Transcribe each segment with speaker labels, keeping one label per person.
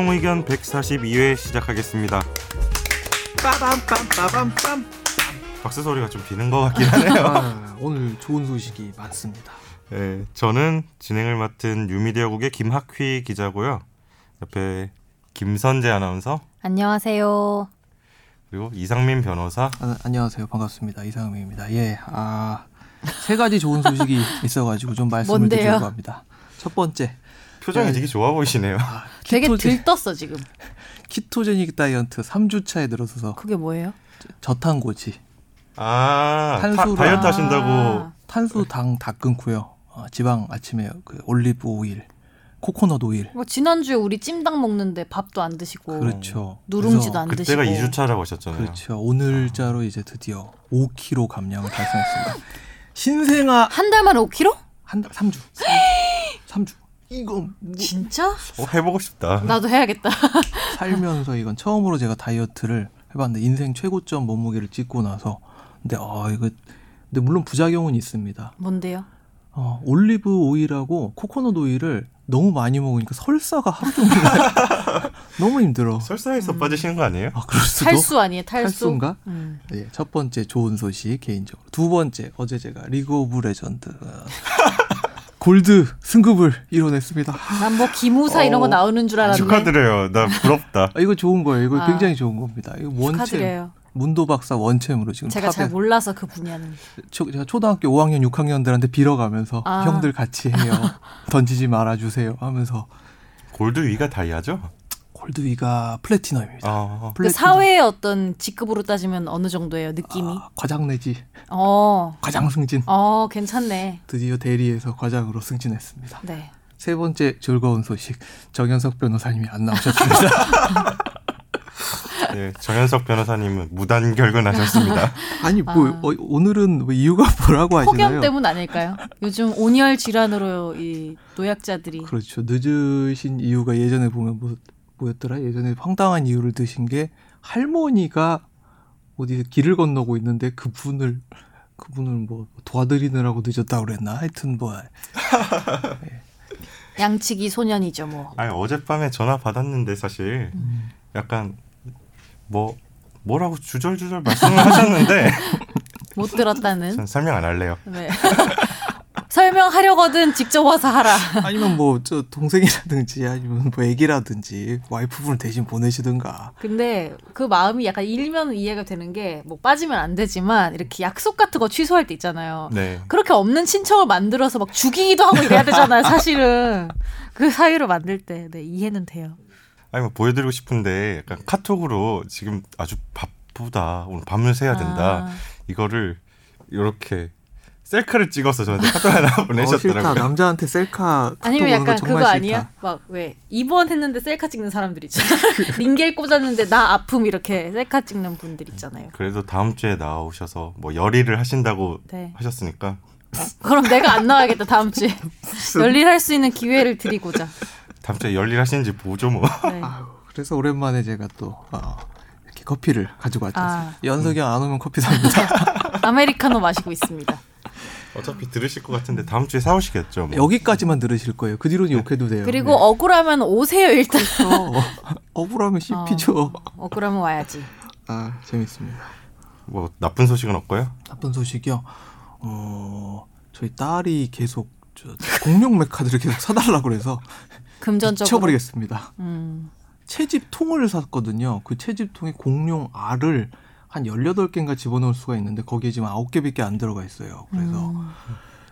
Speaker 1: 최종 의견 142회 시작하겠습니다.
Speaker 2: 빠밤빰빠밤빰.
Speaker 1: 박수 소리가 좀 비는 것 같긴 하네요.
Speaker 2: 아, 오늘 좋은 소식이 많습니다.
Speaker 1: 네, 저는 진행을 맡은 뉴미디어국의 김학휘 기자고요. 옆에 김선재 아나운서
Speaker 3: 안녕하세요.
Speaker 1: 그리고 이상민 변호사.
Speaker 2: 아, 안녕하세요. 반갑습니다. 이상민입니다. 예, 아, 세 가지 좋은 소식이 있어 가지고 좀 말씀을
Speaker 3: 뭔데요?
Speaker 2: 드리려고 합니다. 첫 번째,
Speaker 1: 표정이
Speaker 2: 네.
Speaker 1: 되게 좋아 보이시네요.
Speaker 3: 되게
Speaker 2: ketoge-
Speaker 3: 들떴어 지금.
Speaker 2: ketogenic 다이어트 3주차에 들어서서
Speaker 3: 그게 뭐예요?
Speaker 2: 저탄고지,
Speaker 1: 아, 타,
Speaker 2: 탄수라-
Speaker 1: 다이어트 하신다고.
Speaker 3: 아,
Speaker 2: 탄수, 당 다 끊고요. 어, 지방 아침에 그 올리브 오일, 코코넛 오일.
Speaker 3: 뭐 지난주에 우리 찜닭 먹는데 밥도 안 드시고
Speaker 2: 그렇죠.
Speaker 3: 누룽지도 안
Speaker 1: 그때가
Speaker 3: 드시고
Speaker 1: 2주차라고 하셨잖아요.
Speaker 2: 그렇죠. 오늘자로 이제 드디어 5kg 감량을 달성했습니다. 신생아
Speaker 3: 한 달 만에 5kg?
Speaker 2: 한 달, 3주. 3주. 이거 뭐
Speaker 3: 진짜?
Speaker 1: 어, 해보고 싶다.
Speaker 3: 나도 해야겠다.
Speaker 2: 살면서 이건 처음으로 제가 다이어트를 해봤는데 인생 최고점 몸무게를 찍고 나서 근데 아 이거 근데 물론 부작용은 있습니다.
Speaker 3: 뭔데요?
Speaker 2: 어, 올리브 오일하고 코코넛 오일을 너무 많이 먹으니까 설사가 하루 종일. 너무 힘들어.
Speaker 1: 설사에서 빠지시는 거 아니에요?
Speaker 2: 아 그럴 수도.
Speaker 3: 탈수 아니에요? 탈수?
Speaker 2: 탈수인가?
Speaker 3: 음.
Speaker 2: 예, 첫 번째 좋은 소식 개인적으로. 두 번째 어제 제가 League of Legends 골드 승급을 이뤄냈습니다.
Speaker 3: 난 뭐 기무사 이런 거
Speaker 2: 어,
Speaker 3: 나오는 줄 알았는데.
Speaker 1: 축하드려요. 나 부럽다.
Speaker 2: 아, 이거 좋은 거예요. 이거
Speaker 3: 아.
Speaker 2: 굉장히 좋은 겁니다. 이거 원챔
Speaker 3: 축하드려요.
Speaker 2: 문도 박사 원챔으로 지금
Speaker 3: 제가 잘
Speaker 2: 탑에
Speaker 3: 몰라서 그 분야는.
Speaker 2: 초, 제가 초등학교 5학년 6학년들한테 빌어가면서
Speaker 3: 아.
Speaker 2: 형들 같이 해요. 던지지 말아주세요 하면서
Speaker 1: 골드 위가 다이아죠?
Speaker 2: 골드 위가 플래티넘입니다.
Speaker 1: 아,
Speaker 3: 그
Speaker 2: 플래티넘.
Speaker 3: 사회의 어떤 직급으로 따지면 어느 정도예요? 느낌이?
Speaker 2: 아, 과장 내지
Speaker 3: 어.
Speaker 2: 과장 승진.
Speaker 3: 어, 괜찮네.
Speaker 2: 드디어 대리에서 과장으로 승진했습니다.
Speaker 3: 네.
Speaker 2: 세 번째 즐거운 소식 정현석 변호사님이 안 나오셨습니다.
Speaker 1: 네, 정현석 변호사님은 무단 결근하셨습니다.
Speaker 2: 아니 뭐
Speaker 3: 아.
Speaker 2: 어, 오늘은 뭐 이유가 뭐라고 하시나요?
Speaker 3: 폭염 때문 아닐까요? 요즘 온열 질환으로 이 노약자들이
Speaker 2: 그렇죠. 늦으신 이유가 예전에 보면 뭐 뭐였더라? 예전에 황당한 이유를 드신 게 할머니가 어디 길을 건너고 있는데 그분을 그분을 뭐 도와드리느라고 늦었다고 그랬나? 하여튼 뭐
Speaker 3: 양치기 소년이죠, 뭐.
Speaker 1: 아니 어젯밤에 전화 받았는데 사실 약간 뭐 뭐라고 주절주절 말씀을 하셨는데
Speaker 3: 못 들었다는.
Speaker 1: 전 설명 안 할래요.
Speaker 3: 네. 설명하려거든 직접 와서 하라.
Speaker 2: 아니면 뭐 저 동생이라든지 아니면 뭐 애기라든지 와이프분을 대신 보내시든가
Speaker 3: 근데 그 마음이 약간 일면 이해가 되는 게 뭐 빠지면 안 되지만 이렇게 약속 같은 거 취소할 때 있잖아요.
Speaker 1: 네.
Speaker 3: 그렇게 없는 친척을 만들어서 막 죽이기도 하고 이래야 되잖아요, 사실은. 그 사유를 만들 때. 네, 이해는 돼요.
Speaker 1: 아니 뭐 보여드리고 싶은데 약간 카톡으로 지금 아주 바쁘다 오늘 밤을 새야 된다
Speaker 3: 아,
Speaker 1: 이거를 이렇게 셀카를 찍어서 저한테 카톡 하나
Speaker 2: 어.
Speaker 1: 보내셨더라고요.
Speaker 2: 남자한테 셀카 카톡
Speaker 3: 아니면 약간
Speaker 2: 정말
Speaker 3: 그거
Speaker 2: 싫다.
Speaker 3: 아니야? 막 왜 입원했는데 셀카 찍는 사람들 있잖아. 링겔 꽂았는데 나 아픔 이렇게 셀카 찍는 분들 있잖아요.
Speaker 1: 그래도 다음 주에 나오셔서 뭐 열의를 하신다고
Speaker 3: 네.
Speaker 1: 하셨으니까
Speaker 3: 그럼 내가 안 나와야겠다 다음 주에. 열일할 수 있는 기회를 드리고자.
Speaker 1: 다음 주에 열일 하시는지 보죠 뭐.
Speaker 3: 네.
Speaker 2: 아유, 그래서 오랜만에 제가 또 어, 이렇게 커피를 가지고 왔죠.
Speaker 3: 아.
Speaker 2: 연석이 형안 오면 커피 삽니다.
Speaker 3: 아메리카노 마시고 있습니다.
Speaker 1: 어차피 들으실 것 같은데 다음 주에 사오시겠죠. 뭐.
Speaker 2: 여기까지만 들으실 거예요. 그 뒤로는 욕해도 돼요.
Speaker 3: 그리고
Speaker 2: 네.
Speaker 3: 억울하면 오세요 일단.
Speaker 2: 어, 억울하면 씹히죠.
Speaker 3: 어, 억울하면 와야지.
Speaker 2: 아 재밌습니다.
Speaker 1: 뭐 나쁜 소식은 없고요.
Speaker 2: 나쁜 소식이요. 어 저희 딸이 계속 저 공룡 메카드를 계속 사달라 그래서
Speaker 3: 금전적으로.
Speaker 2: 미쳐버리겠습니다.
Speaker 3: 음.
Speaker 2: 채집 통을 샀거든요. 그 채집 통에 공룡 알을 한 18개인가 집어넣을 수가 있는데 거기에 지금 9개밖에 안 들어가 있어요. 그래서
Speaker 3: 음.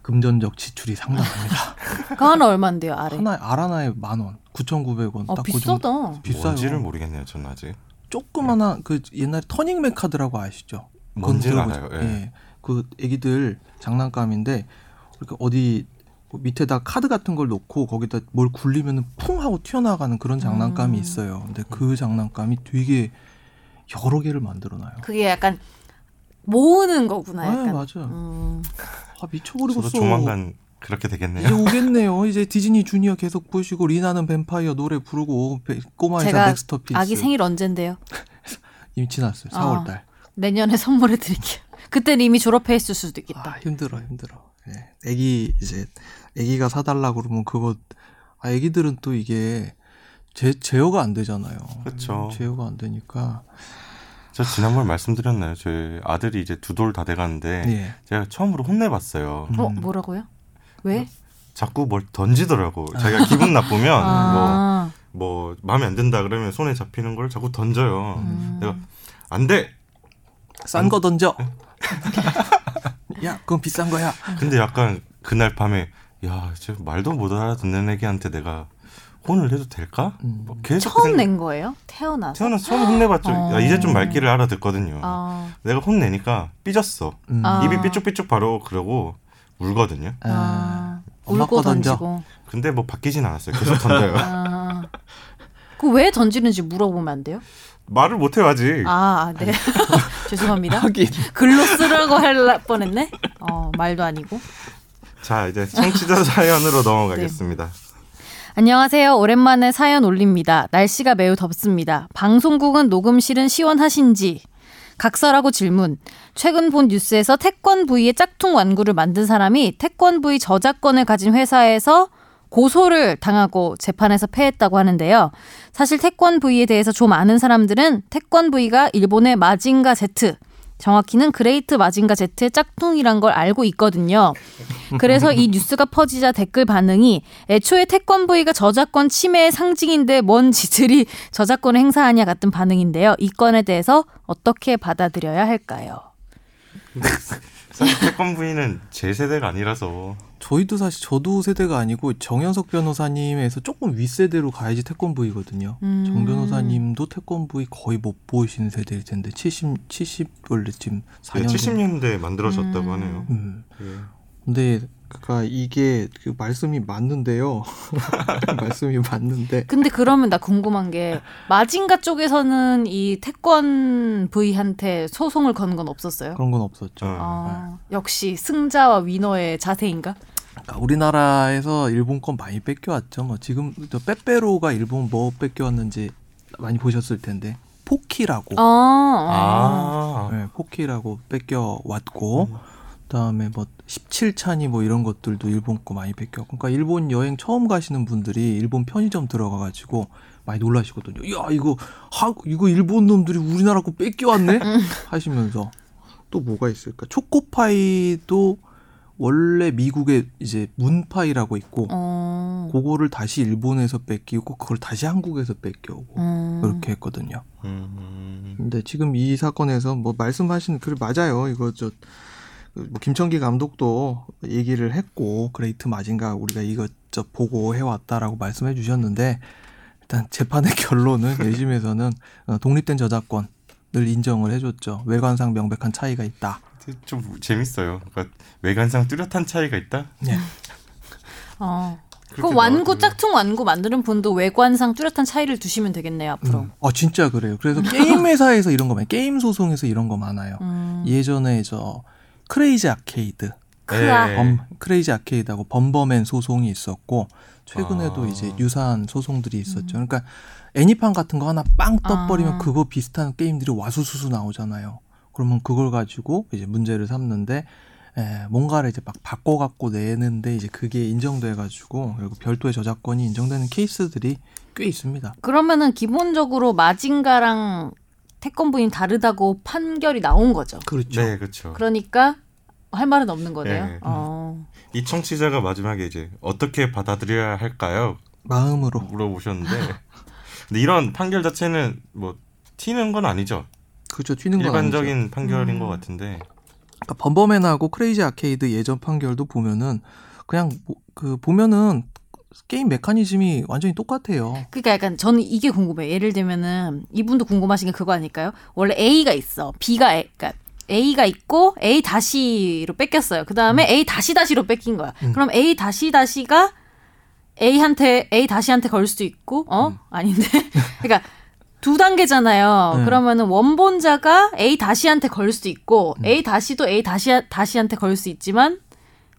Speaker 2: 금전적 지출이 상당합니다.
Speaker 3: 그 하나 얼마인데요 아래?
Speaker 2: 하나 알 하나에 만 원, 9,900원. 어딱그
Speaker 3: 비싸다.
Speaker 2: 비싸요.
Speaker 1: 뭔지를 모르겠네요. 저는 아직.
Speaker 2: 조그마한 그 옛날에 터닝 메카드라고 아시죠? 들어보죠.
Speaker 1: 알아요. 예.
Speaker 2: 예. 그 애기들 장난감인데 이렇게 어디 뭐 밑에다 카드 같은 걸 놓고 거기다 뭘 굴리면 쿵 하고 튀어나가는 그런 장난감이
Speaker 3: 음.
Speaker 2: 있어요. 근데 그 장난감이 되게 여러 개를 만들어놔요.
Speaker 3: 그게 약간 모으는 거구나.
Speaker 2: 네,
Speaker 3: 약간.
Speaker 2: 맞아요.
Speaker 3: 음.
Speaker 2: 아 미쳐버리겠어.
Speaker 1: 저도 조만간 그렇게
Speaker 2: 이제
Speaker 1: 되겠네요.
Speaker 2: 오겠네요. 이제 Disney Junior 계속 보시고 리나는 뱀파이어 노래 부르고 베- 꼬마 의사
Speaker 3: 제가
Speaker 2: McStuffins
Speaker 3: 아기 생일 언젠데요?
Speaker 2: 이미 지났어요.
Speaker 3: 아.
Speaker 2: 4월달.
Speaker 3: 내년에 선물해 드릴게요. 그때 이미 졸업해 있을 수도 있겠다.
Speaker 2: 아, 힘들어, 힘들어. 예. 애기 이제 애기가 사달라 그러면 그거 아 애기들은 또 이게 제, 제어가 안 되잖아요.
Speaker 1: 그쵸.
Speaker 2: 제어가 안 되니까.
Speaker 1: 저 지난번 말씀드렸나요? 저희 아들이 이제 두 돌 다 돼가는데
Speaker 2: 예.
Speaker 1: 제가 처음으로 혼내봤어요.
Speaker 2: 음.
Speaker 3: 어 뭐라고요? 왜?
Speaker 1: 자꾸 뭘 던지더라고. 자기가 기분 나쁘면 뭐,
Speaker 3: 아,
Speaker 1: 뭐 마음에 안 든다 그러면 손에 잡히는 걸 자꾸 던져요.
Speaker 3: 음.
Speaker 1: 내가 안 돼.
Speaker 2: 싼 거 던져. 야, 그건 비싼 거야.
Speaker 1: 근데 약간 그날 밤에 야, 저 말도 못 알아듣는 애기한테 내가 혼을 내도 될까?
Speaker 2: 음.
Speaker 1: 뭐 계속 그
Speaker 3: 처음
Speaker 1: 생각-
Speaker 3: 낸 거예요? 태어나서?
Speaker 1: 태어나서 처음 혼내봤죠.
Speaker 3: 어.
Speaker 1: 야, 이제 좀 말귀를 알아듣거든요.
Speaker 3: 아,
Speaker 1: 내가 혼내니까 삐졌어.
Speaker 2: 음.
Speaker 3: 아.
Speaker 1: 입이 삐쭉삐쭉 바로 그러고 울거든요.
Speaker 3: 아,
Speaker 2: 엄마
Speaker 3: 울고
Speaker 2: 거 던져.
Speaker 3: 던지고.
Speaker 1: 근데 뭐 바뀌진 않았어요. 계속 던져요.
Speaker 3: 아, 그왜 던지는지 물어보면 안 돼요?
Speaker 1: 말을 못해요 아직.
Speaker 3: 아, 네. 죄송합니다.
Speaker 2: 하긴.
Speaker 3: 글로 쓰라고 할 뻔했네. 어, 말도 아니고.
Speaker 1: 자 이제 청취자 사연으로 넘어가겠습니다.
Speaker 3: 안녕하세요. 오랜만에 사연 올립니다. 날씨가 매우 덥습니다. 방송국은 녹음실은 시원하신지? 각설하고 질문. 최근 본 뉴스에서 태권브이의 짝퉁 완구를 만든 사람이 태권브이 저작권을 가진 회사에서 고소를 당하고 재판에서 패했다고 하는데요. 사실 태권브이에 대해서 좀 아는 사람들은 태권브이가 일본의 마징가 Z, 정확히는 그레이트 마징가 Z의 짝퉁이란 걸 알고 있거든요. 그래서 이 뉴스가 퍼지자 댓글 반응이 애초에 태권브이가 저작권 침해의 상징인데 뭔 지들이 저작권을 행사하냐 같은 반응인데요. 이 건에 대해서 어떻게 받아들여야 할까요?
Speaker 1: 사실 태권브이는 제 세대가 아니라서
Speaker 2: 저희도 사실 저도 세대가 아니고 정현석 변호사님에서 조금 윗세대로 가야지 태권브이거든요.
Speaker 3: 음.
Speaker 2: 정 변호사님도 태권브이 거의 못 보시는 세대일 텐데 70 70 원래쯤 4년
Speaker 1: 70년대 만들어졌다고
Speaker 3: 음.
Speaker 1: 하네요.
Speaker 2: 음.
Speaker 1: 예.
Speaker 2: 근데 그니까 이게 그 말씀이 맞는데요. 말씀이 맞는데
Speaker 3: 근데 그러면 나 궁금한 게 마징가 쪽에서는 이 태권 V한테 소송을 거는 건 없었어요?
Speaker 2: 그런 건 없었죠.
Speaker 1: 어.
Speaker 3: 아, 역시 승자와 위너의 자세인가?
Speaker 2: 그러니까 우리나라에서 일본 건 많이 뺏겨왔죠. 뭐 지금 저 빼빼로가 일본 뭐 뺏겨왔는지 많이 보셨을 텐데 포키라고
Speaker 3: 어, 어.
Speaker 1: 아,
Speaker 2: 네, 포키라고 뺏겨왔고 그다음에 뭐 17찬이 뭐 이런 것들도 일본 거 많이 뺏겨왔고 그러니까 일본 여행 처음 가시는 분들이 일본 편의점 들어가 가지고 많이 놀라시거든요. 야 이거 하 이거 일본 놈들이 우리나라 거 뺏겨 왔네 하시면서 또 뭐가 있을까? 초코파이도 원래 미국에 이제 문파이라고 있고
Speaker 3: 어.
Speaker 2: 그거를 다시 일본에서 뺏기고 그걸 다시 한국에서 뺏겨오고
Speaker 3: 음.
Speaker 2: 그렇게 했거든요.
Speaker 1: 음,
Speaker 2: 근데 지금 이 사건에서 뭐 말씀하신 그 맞아요. 이거 저뭐 김청기 감독도 얘기를 했고 그레이트 마징가 우리가 이것 저 보고 해왔다라고 말씀해 주셨는데 일단 재판의 결론은 1심에서는 어, 독립된 저작권을 인정을 해줬죠. 외관상 명백한 차이가 있다.
Speaker 1: 좀 재밌어요. 그러니까 외관상 뚜렷한 차이가 있다.
Speaker 2: 네.
Speaker 3: 어. 그 완구. 짝퉁 완구 만드는 분도 외관상 뚜렷한 차이를 두시면 되겠네요 앞으로.
Speaker 2: 음. 어 진짜 그래요. 그래서 게임 회사에서 이런 거 많아요. 게임 소송에서 이런 거 많아요.
Speaker 3: 음.
Speaker 2: 예전에 저 Crazy Arcade
Speaker 3: 크아.
Speaker 1: 예.
Speaker 2: 범, Crazy Arcade하고 Bomberman 소송이 있었고 최근에도
Speaker 1: 아.
Speaker 2: 이제 유사한 소송들이 있었죠. 그러니까 애니판 같은 거 하나 빵 떠버리면
Speaker 3: 아.
Speaker 2: 그거 비슷한 게임들이 와수수수 나오잖아요. 그러면 그걸 가지고 이제 문제를 삼는데 에, 뭔가를 이제 막 바꿔 갖고 내는데 이제 그게 인정돼 가지고 결국 별도의 저작권이 인정되는 케이스들이 꽤 있습니다.
Speaker 3: 그러면은 기본적으로 마징가랑 태권부인 다르다고 판결이 나온 거죠.
Speaker 2: 그렇죠.
Speaker 1: 네, 그렇죠.
Speaker 3: 그러니까 할 말은 없는 거네요.
Speaker 1: 네.
Speaker 3: 어.
Speaker 1: 이 청취자가 마지막에 이제 어떻게 받아들여야 할까요?
Speaker 2: 마음으로
Speaker 1: 물어보셨는데, 근데 이런 판결 자체는 뭐 튀는 건 아니죠.
Speaker 2: 그렇죠. 튀는 건.
Speaker 1: 일반적인 판결인
Speaker 3: 음.
Speaker 1: 것 같은데.
Speaker 2: 그러니까 범버맨하고 크레이지 아케이드 예전 판결도 보면은 그냥 뭐- 그 보면은 게임 메커니즘이 완전히 똑같아요.
Speaker 3: 그러니까 약간 저는 이게 궁금해요. 예를 들면은 이분도 궁금하신 게 그거 아닐까요? 원래 A가 있어. B가 A, 그러니까 A가 있고 A 다시로 뺏겼어요. 그 다음에 A 다시 다시로 뺏긴 거야.
Speaker 2: 음.
Speaker 3: 그럼 A 다시 다시가 A한테 A 다시한테 걸 수도 있고, 어 아닌데, 그러니까 두 단계잖아요.
Speaker 2: 네.
Speaker 3: 그러면은 원본자가 A 다시한테 걸 수도 있고
Speaker 2: 음.
Speaker 3: A 다시도 A 다시 다시한테 걸 수 있지만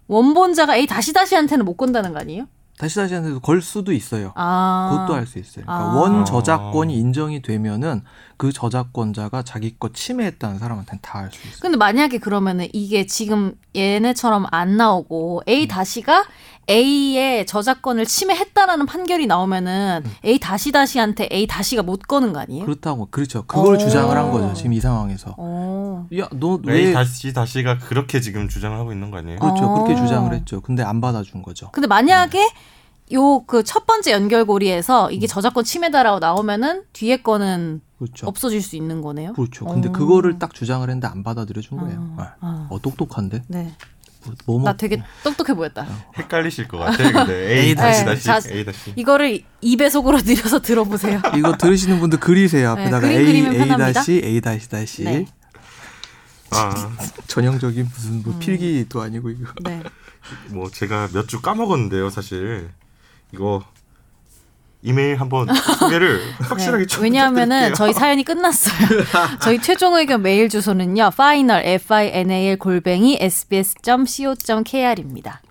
Speaker 3: 원본자가 A 다시 다시한테는 못 건다는 거 아니에요?
Speaker 2: 다시 다시한테도 걸 수도 있어요.
Speaker 3: 아,
Speaker 2: 그것도 할 수 있어요. 그러니까
Speaker 3: 아.
Speaker 2: 원 저작권이 인정이 되면은 그 저작권자가 자기 거 침해했다는 사람한테는 다 할 수 있어요.
Speaker 3: 근데 만약에 그러면은 이게 지금 얘네처럼 안 나오고 A 다시가 A의 저작권을 침해했다라는 판결이 나오면은 A 다시 다시한테 A 다시가 못 거는 거 아니에요?
Speaker 2: 그렇다고 그렇죠. 그걸
Speaker 3: 오.
Speaker 2: 주장을 한 거죠. 지금 이 상황에서.
Speaker 3: 어.
Speaker 2: 야, 너
Speaker 1: A
Speaker 2: 왜
Speaker 1: 다시 다시가 그렇게 지금 주장을 하고 있는 거 아니에요?
Speaker 2: 그렇죠.
Speaker 3: 어.
Speaker 2: 그렇게 주장을 했죠. 근데 안 받아준 거죠.
Speaker 3: 근데 만약에 요그 첫 번째 연결고리에서 이게 저작권 침해다라고 나오면은 뒤에 거는
Speaker 2: 그렇죠.
Speaker 3: 없어질 수 있는 거네요.
Speaker 2: 그렇죠. 근데
Speaker 3: 어.
Speaker 2: 그거를 딱 주장을 했는데 안 받아들여 준 거예요.
Speaker 3: 어.
Speaker 2: 네.
Speaker 3: 어.
Speaker 2: 어, 똑똑한데?
Speaker 3: 네.
Speaker 2: 뭐,
Speaker 3: 뭐나
Speaker 2: 먹-
Speaker 3: 되게 똑똑해 보였다.
Speaker 1: 헷갈리실 것 같아. 근데 A 다시
Speaker 3: 네,
Speaker 1: 다시
Speaker 3: 자-
Speaker 1: A 다시.
Speaker 3: 이거를 2배속으로 늘려서 들어보세요.
Speaker 2: 이거 들으시는 분들 그리세요.
Speaker 3: 네,
Speaker 2: 앞에다가
Speaker 3: 그림
Speaker 2: A, A. 다시, A 다시 다시.
Speaker 3: 네.
Speaker 1: 아,
Speaker 2: 전형적인 무슨
Speaker 3: 음.
Speaker 2: 뭐 필기도 아니고 이거.
Speaker 3: 네.
Speaker 1: 뭐 제가 몇 주 까먹었는데요, 사실. 이거 이메일 한번 소개를 확실하게
Speaker 3: 네.
Speaker 1: 좀
Speaker 3: 왜냐하면은
Speaker 1: 부탁드릴게요.
Speaker 3: 저희 사연이 끝났어요. 저희 최종 의견 메일 주소는요. final f i n a l 골뱅이 sbs.co.kr입니다.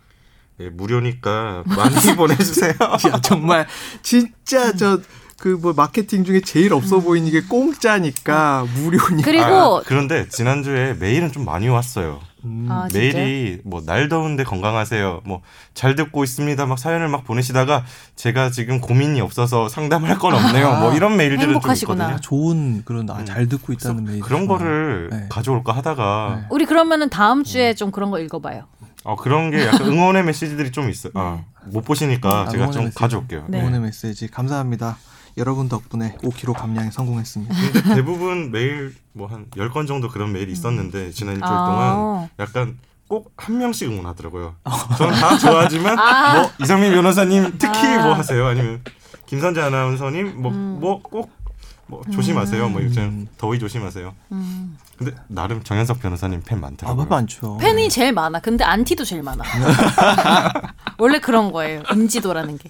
Speaker 1: 예, 무료니까 많이 보내주세요.
Speaker 2: 야, 정말 진짜 저 그 뭐 마케팅 중에 제일 없어 보이는 게 공짜니까 무료니까.
Speaker 3: 그리고
Speaker 1: 아, 그런데 지난주에 메일은 좀 많이 왔어요.
Speaker 2: 음,
Speaker 3: 아?
Speaker 1: 메일이 뭐 날 더운데 건강하세요. 뭐 잘 듣고 있습니다. 막 사연을 막 보내시다가 제가 지금 고민이 없어서 상담할 건 없네요.
Speaker 2: 아,
Speaker 1: 뭐 이런 메일들은 좀
Speaker 3: 행복하시구나.
Speaker 1: 있거든요.
Speaker 2: 아, 좋은 그런 아,
Speaker 1: 음.
Speaker 2: 잘 듣고 있다는 메일.
Speaker 1: 그런 거를
Speaker 2: 네.
Speaker 1: 가져올까 하다가
Speaker 2: 네.
Speaker 3: 우리 그러면은 다음 주에 좀 그런 거 읽어봐요.
Speaker 1: 어, 그런 게 약간 응원의 메시지들이 좀 있어요. 아, 못 보시니까
Speaker 2: 아,
Speaker 1: 제가 좀
Speaker 2: 메시지.
Speaker 1: 가져올게요.
Speaker 3: 네.
Speaker 2: 응원의 메시지 감사합니다. 여러분 덕분에 5kg 감량에 성공했습니다.
Speaker 1: 근데 대부분 메일 뭐 한 10건 정도 그런 메일이 있었는데 지난 일주일 동안
Speaker 3: 아.
Speaker 1: 약간 꼭 한 명씩 응원하더라고요. 저는 다 좋아하지만
Speaker 3: 아.
Speaker 1: 뭐 이상민 변호사님 특히
Speaker 3: 아.
Speaker 1: 뭐 하세요? 아니면 김선재 아나운서님 뭐뭐꼭뭐 조심하세요. 뭐 이렇게
Speaker 2: 음.
Speaker 1: 더위 조심하세요.
Speaker 3: 음.
Speaker 1: 근데 나름 정현석 변호사님 팬
Speaker 2: 아,
Speaker 1: 많더라고요.
Speaker 2: 많죠.
Speaker 3: 팬이 제일 많아. 근데 안티도 제일 많아. 원래 그런 거예요. 인지도라는 게.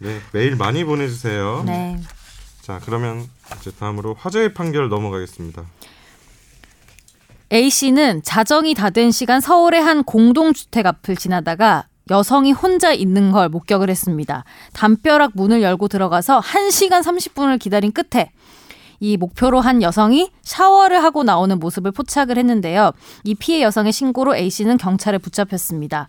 Speaker 1: 네, 메일 많이 보내주세요.
Speaker 3: 네.
Speaker 1: 자, 그러면 이제 다음으로 화제의 판결 넘어가겠습니다.
Speaker 3: A 씨는 자정이 다 된 시간 서울의 한 공동주택 앞을 지나다가 여성이 혼자 있는 걸 목격을 했습니다. 담벼락 문을 열고 들어가서 1시간 30분을 기다린 끝에 이 목표로 한 여성이 샤워를 하고 나오는 모습을 포착을 했는데요. 이 피해 여성의 신고로 A 씨는 경찰에 붙잡혔습니다.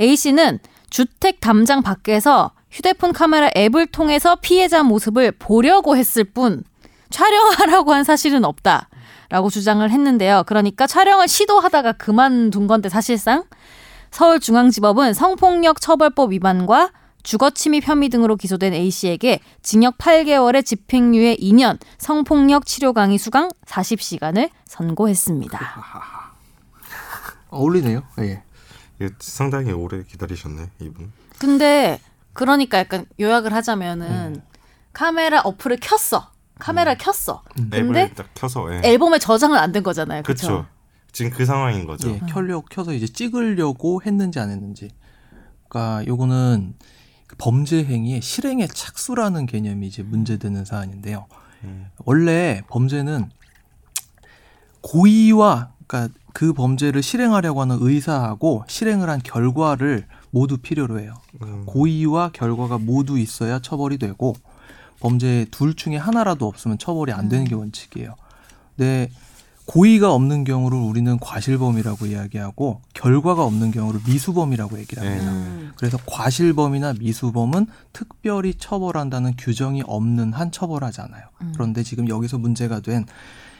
Speaker 3: A 씨는 주택 담장 밖에서 휴대폰 카메라 앱을 통해서 피해자 모습을 보려고 했을 뿐 촬영하라고 한 사실은 없다. 라고 주장을 했는데요. 그러니까 촬영을 시도하다가 그만둔 건데 사실상 서울중앙지법은 성폭력 처벌법 위반과 주거침입 혐의 등으로 기소된 A 씨에게 징역 8개월의 집행유예 2년, 성폭력 치료 강의 수강 40시간을 선고했습니다.
Speaker 2: 어울리네요. 예.
Speaker 1: 이거 상당히 오래 기다리셨네, 이분.
Speaker 3: 근데 그러니까 약간 요약을 하자면은 카메라 어플을 켰어. 카메라를 켰어. 근데
Speaker 1: 앱을 딱 켜서 예.
Speaker 3: 앨범에 저장은 안된 거잖아요. 그렇죠?
Speaker 1: 그렇죠. 지금 그 상황인 거죠.
Speaker 2: 예, 켜려 켜서 이제 찍으려고 했는지 안 했는지. 그러니까 요거는 그 범죄 행위의 실행의 착수라는 개념이 이제 문제되는 사안인데요.
Speaker 1: 음.
Speaker 2: 원래 범죄는 고의와 그러니까 그 범죄를 실행하려고 하는 의사하고 실행을 한 결과를 모두 필요로 해요.
Speaker 1: 음.
Speaker 2: 고의와 결과가 모두 있어야 처벌이 되고 범죄 둘 중에 하나라도 없으면 처벌이 안 되는 게 원칙이에요. 근데 고의가 없는 경우를 우리는 과실범이라고 이야기하고 결과가 없는 경우를 미수범이라고 얘기를
Speaker 1: 네.
Speaker 2: 합니다.
Speaker 3: 음.
Speaker 2: 그래서 과실범이나 미수범은 특별히 처벌한다는 규정이 없는 한 처벌하지 않아요.
Speaker 3: 음.
Speaker 2: 그런데 지금 여기서 문제가 된